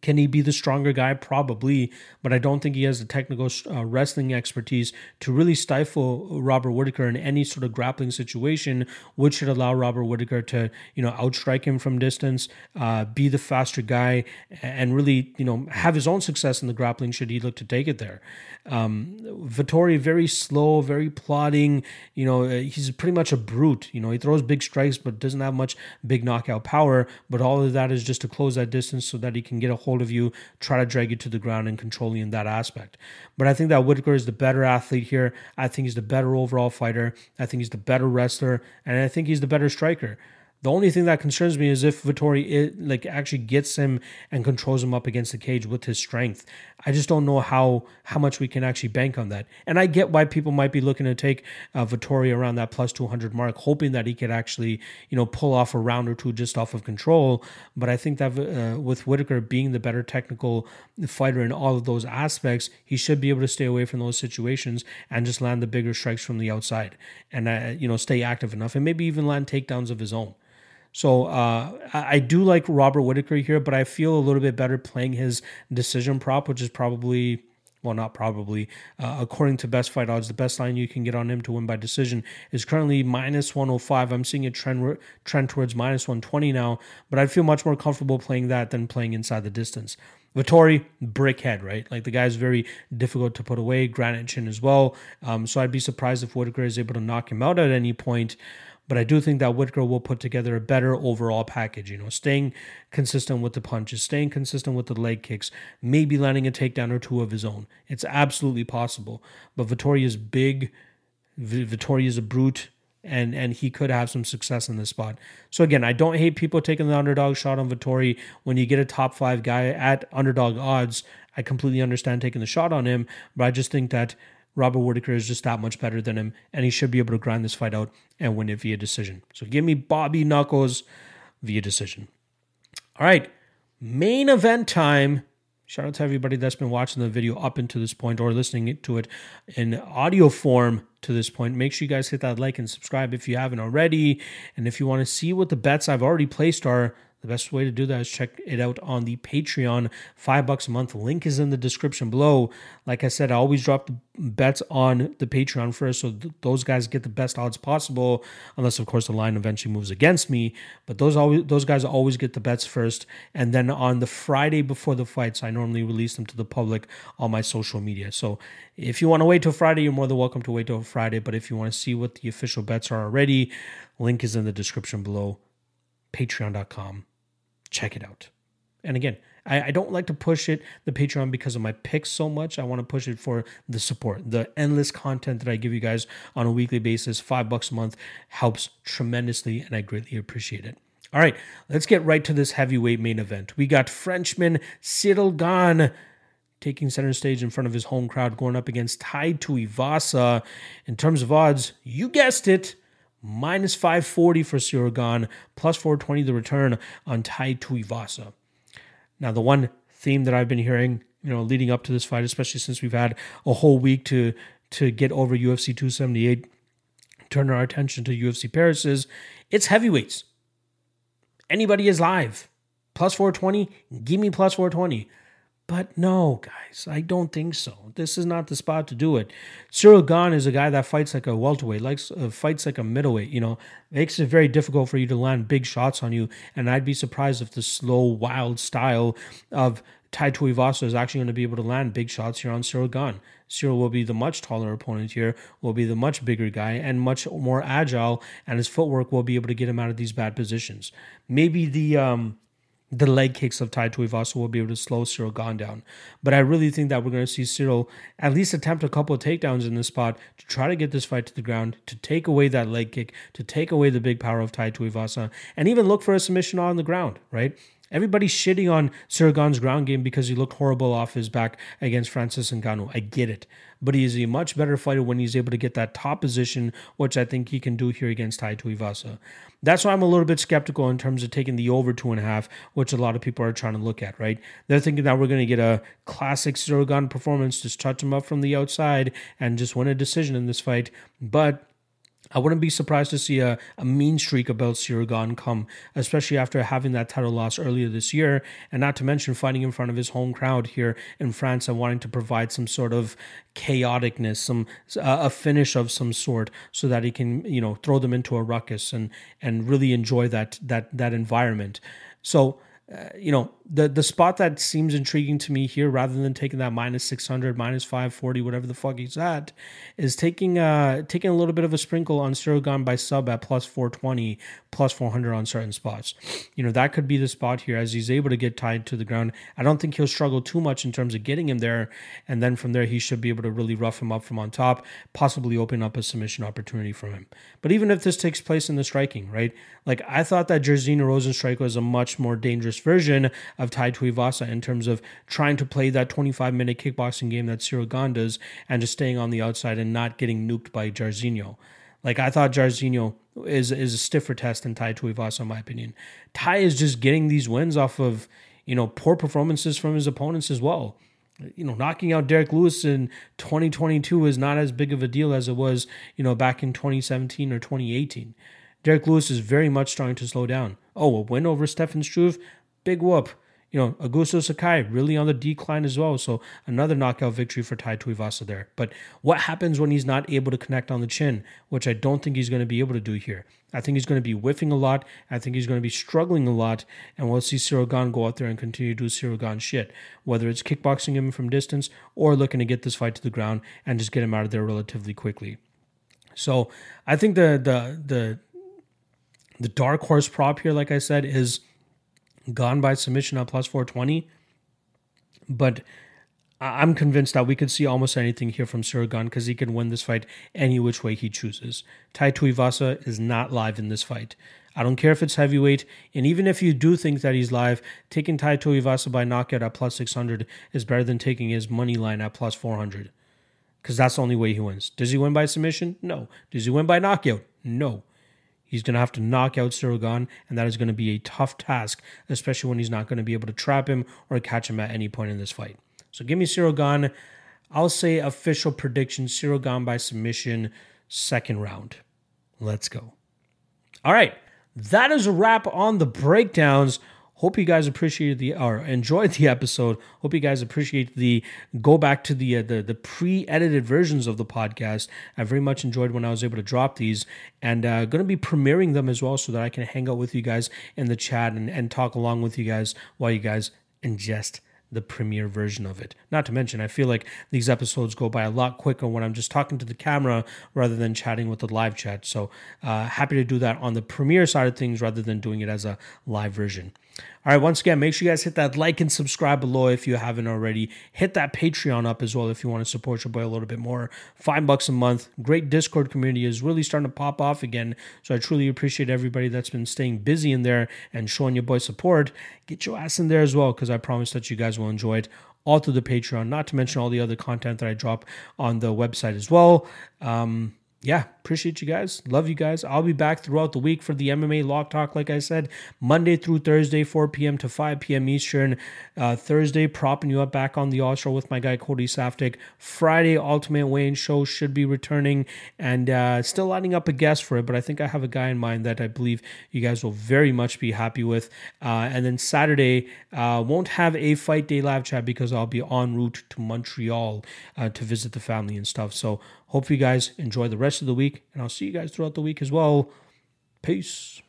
Can he be the stronger guy? Probably, but I don't think he has the technical uh, wrestling expertise to really stifle Robert Whittaker in any sort of grappling situation, which should allow Robert Whittaker to, you know, outstrike him from distance, uh, be the faster guy, and really, you know, have his own success in the grappling should he look to take it there. Um, Vettori, very slow, very plodding. You know, uh, he's pretty much a brute. You know, he throws big strikes, but doesn't have much big knockout power. But all of that is just to close that distance so that he can get a hold hold of you, try to drag you to the ground and control you in that aspect. But I think that Whittaker is the better athlete here. I think he's the better overall fighter. I think he's the better wrestler, and I think he's the better striker. The only thing that concerns me is if Vettori it, like actually gets him and controls him up against the cage with his strength. I just don't know how how much we can actually bank on that. And I get why people might be looking to take uh, Vettori around that plus 200 mark, hoping that he could actually you know pull off a round or two just off of control. But I think that uh, with Whittaker being the better technical fighter in all of those aspects, he should be able to stay away from those situations and just land the bigger strikes from the outside and uh, you know stay active enough and maybe even land takedowns of his own. So uh, I do like Robert Whittaker here, but I feel a little bit better playing his decision prop, which is probably well, not probably. Uh, according to best fight odds, the best line you can get on him to win by decision is currently minus 105. I'm seeing a trend trend towards minus 120 now, but I'd feel much more comfortable playing that than playing inside the distance. Vettori, brickhead, right? Like the guy's very difficult to put away, granite chin as well. Um, so I'd be surprised if Whittaker is able to knock him out at any point. But I do think that Whittaker will put together a better overall package, you know, staying consistent with the punches, staying consistent with the leg kicks, maybe landing a takedown or two of his own. It's absolutely possible. But Vettori is big, Vettori is a brute, and and he could have some success in this spot. So again, I don't hate people taking the underdog shot on Vettori when you get a top five guy at underdog odds. I completely understand taking the shot on him, but I just think that Robert Whittaker is just that much better than him, and he should be able to grind this fight out and win it via decision. So give me Bobby Knuckles via decision. All right, main event time. Shout out to everybody that's been watching the video up into this point or listening to it in audio form to this point. Make sure you guys hit that like and subscribe if you haven't already. And if you want to see what the bets I've already placed are, the best way to do that is check it out on the Patreon. Five bucks a month. Link is in the description below. Like I said, I always drop the bets on the Patreon first, so th- those guys get the best odds possible. Unless, of course, the line eventually moves against me. But those always those guys always get the bets first, and then on the Friday before the fights, I normally release them to the public on my social media. So if you want to wait till Friday, you're more than welcome to wait till Friday. But if you want to see what the official bets are already, link is in the description below. Patreon.com check it out. And again, I, I don't like to push it, the Patreon, because of my picks so much. I want to push it for the support, the endless content that I give you guys on a weekly basis. Five bucks a month helps tremendously, and I greatly appreciate it. All right, let's get right to this heavyweight main event. We got Frenchman Ciryl Gane taking center stage in front of his home crowd, going up against Tai Tuivasa. In terms of odds, you guessed it, minus 540 for Ciryl plus 420 the return on Tai Tuivasa. Now, the one theme that I've been hearing, you know, leading up to this fight, especially since we've had a whole week to to get over UFC 278, turn our attention to UFC Paris is it's heavyweights anybody is live. Plus 420, give me plus 420. But no, guys, I don't think so. This is not the spot to do it. Ciryl Gane is a guy that fights like a welterweight, likes uh, fights like a middleweight. You know, makes it very difficult for you to land big shots on you. And I'd be surprised if the slow, wild style of Tai Tuivasa is actually going to be able to land big shots here on Ciryl Gane. Ciryl will be the much taller opponent here, will be the much bigger guy and much more agile, and his footwork will be able to get him out of these bad positions. Maybe the um, the leg kicks of Tai Tuivasa will be able to slow Ciryl Gane down. But I really think that we're going to see Ciryl at least attempt a couple of takedowns in this spot to try to get this fight to the ground, to take away that leg kick, to take away the big power of Tai Tuivasa, and even look for a submission on the ground, right? Everybody's shitting on Ciryl ground game because he looked horrible off his back against Francis Ngannou. I get it. But he is a much better fighter when he's able to get that top position, which I think he can do here against Tai Tuivasa. That's why I'm a little bit skeptical in terms of taking the over two and a half, which a lot of people are trying to look at, right? They're thinking that we're going to get a classic Ciryl performance, just touch him up from the outside and just win a decision in this fight. But I wouldn't be surprised to see a, a mean streak about Ciryl come, especially after having that title loss earlier this year, and not to mention fighting in front of his home crowd here in France and wanting to provide some sort of chaoticness, some uh, a finish of some sort, so that he can you know throw them into a ruckus and and really enjoy that that that environment. So uh, you know, the the spot that seems intriguing to me here, rather than taking that minus six hundred, minus five forty, whatever the fuck he's at, is taking uh taking a little bit of a sprinkle on Ciryl Gane by sub at plus four twenty, plus four hundred on certain spots. You know, that could be the spot here as he's able to get tied to the ground. I don't think he'll struggle too much in terms of getting him there, and then from there he should be able to really rough him up from on top, possibly open up a submission opportunity for him. But even if this takes place in the striking, right? Like I thought that Jairzinho Rozenstruik was a much more dangerous version of Tai Tuivasa in terms of trying to play that 25 minute kickboxing game that Ciryl Gane does and just staying on the outside and not getting nuked by Jairzinho. Like I thought Jairzinho is is a stiffer test than Tai Tuivasa in my opinion. Tai is just getting these wins off of, you know, poor performances from his opponents as well. You know, knocking out Derrick Lewis in 2022 is not as big of a deal as it was, you know, back in 2017 or 2018. Derrick Lewis is very much starting to slow down. Oh, a win over Stefan Struve, big whoop. You know, Augusto Sakai really on the decline as well. So another knockout victory for Tai Tuivasa there. But what happens when he's not able to connect on the chin, which I don't think he's going to be able to do here? I think he's going to be whiffing a lot. I think he's going to be struggling a lot. And we'll see Ciryl Gane go out there and continue to do Ciryl Gane shit, whether it's kickboxing him from distance or looking to get this fight to the ground and just get him out of there relatively quickly. So I think the the the the dark horse prop here, like I said, is Gane by submission at plus 420. But I'm convinced that we could see almost anything here from Gane because he can win this fight any which way he chooses. Tai Tuivasa is not live in this fight. I don't care if it's heavyweight, and even if you do think that he's live, taking Tai Tuivasa by knockout at plus 600 is better than taking his money line at plus 400 because that's the only way he wins. Does he win by submission? No. Does he win by knockout? No. He's going to have to knock out Ciryl Gane, and that is going to be a tough task, especially when he's not going to be able to trap him or catch him at any point in this fight. So give me Ciryl Gane. I'll say official prediction Ciryl Gane by submission, second round. Let's go. All right. That is a wrap on the breakdowns. Hope you guys appreciated the or enjoyed the episode. Hope you guys appreciate the go back to the uh, the the pre-edited versions of the podcast. I very much enjoyed when I was able to drop these, and uh, going to be premiering them as well, so that I can hang out with you guys in the chat and, and talk along with you guys while you guys ingest the premiere version of it. Not to mention, I feel like these episodes go by a lot quicker when I'm just talking to the camera rather than chatting with the live chat. So uh, happy to do that on the premiere side of things rather than doing it as a live version. All right, once again, make sure you guys hit that like and subscribe below if you haven't already. Hit that Patreon up as well if you want to support your boy a little bit more. Five bucks a month. Great Discord community is really starting to pop off again. So I truly appreciate everybody that's been staying busy in there and showing your boy support. Get your ass in there as well because I promise that you guys will enjoy it all through the Patreon, not to mention all the other content that I drop on the website as well. Um, yeah, appreciate you guys. Love you guys. I'll be back throughout the week for the MMA Lock Talk, like I said, Monday through Thursday, 4 p.m. to 5 p.m. Eastern. Uh, Thursday, propping you up back on the All Show with my guy Cody Saftik. Friday, Ultimate Wayne Show should be returning and uh, still lining up a guest for it, but I think I have a guy in mind that I believe you guys will very much be happy with. Uh, and then Saturday, uh, won't have a fight day live chat because I'll be en route to Montreal uh, to visit the family and stuff. So, Hope you guys enjoy the rest of the week, and I'll see you guys throughout the week as well. Peace.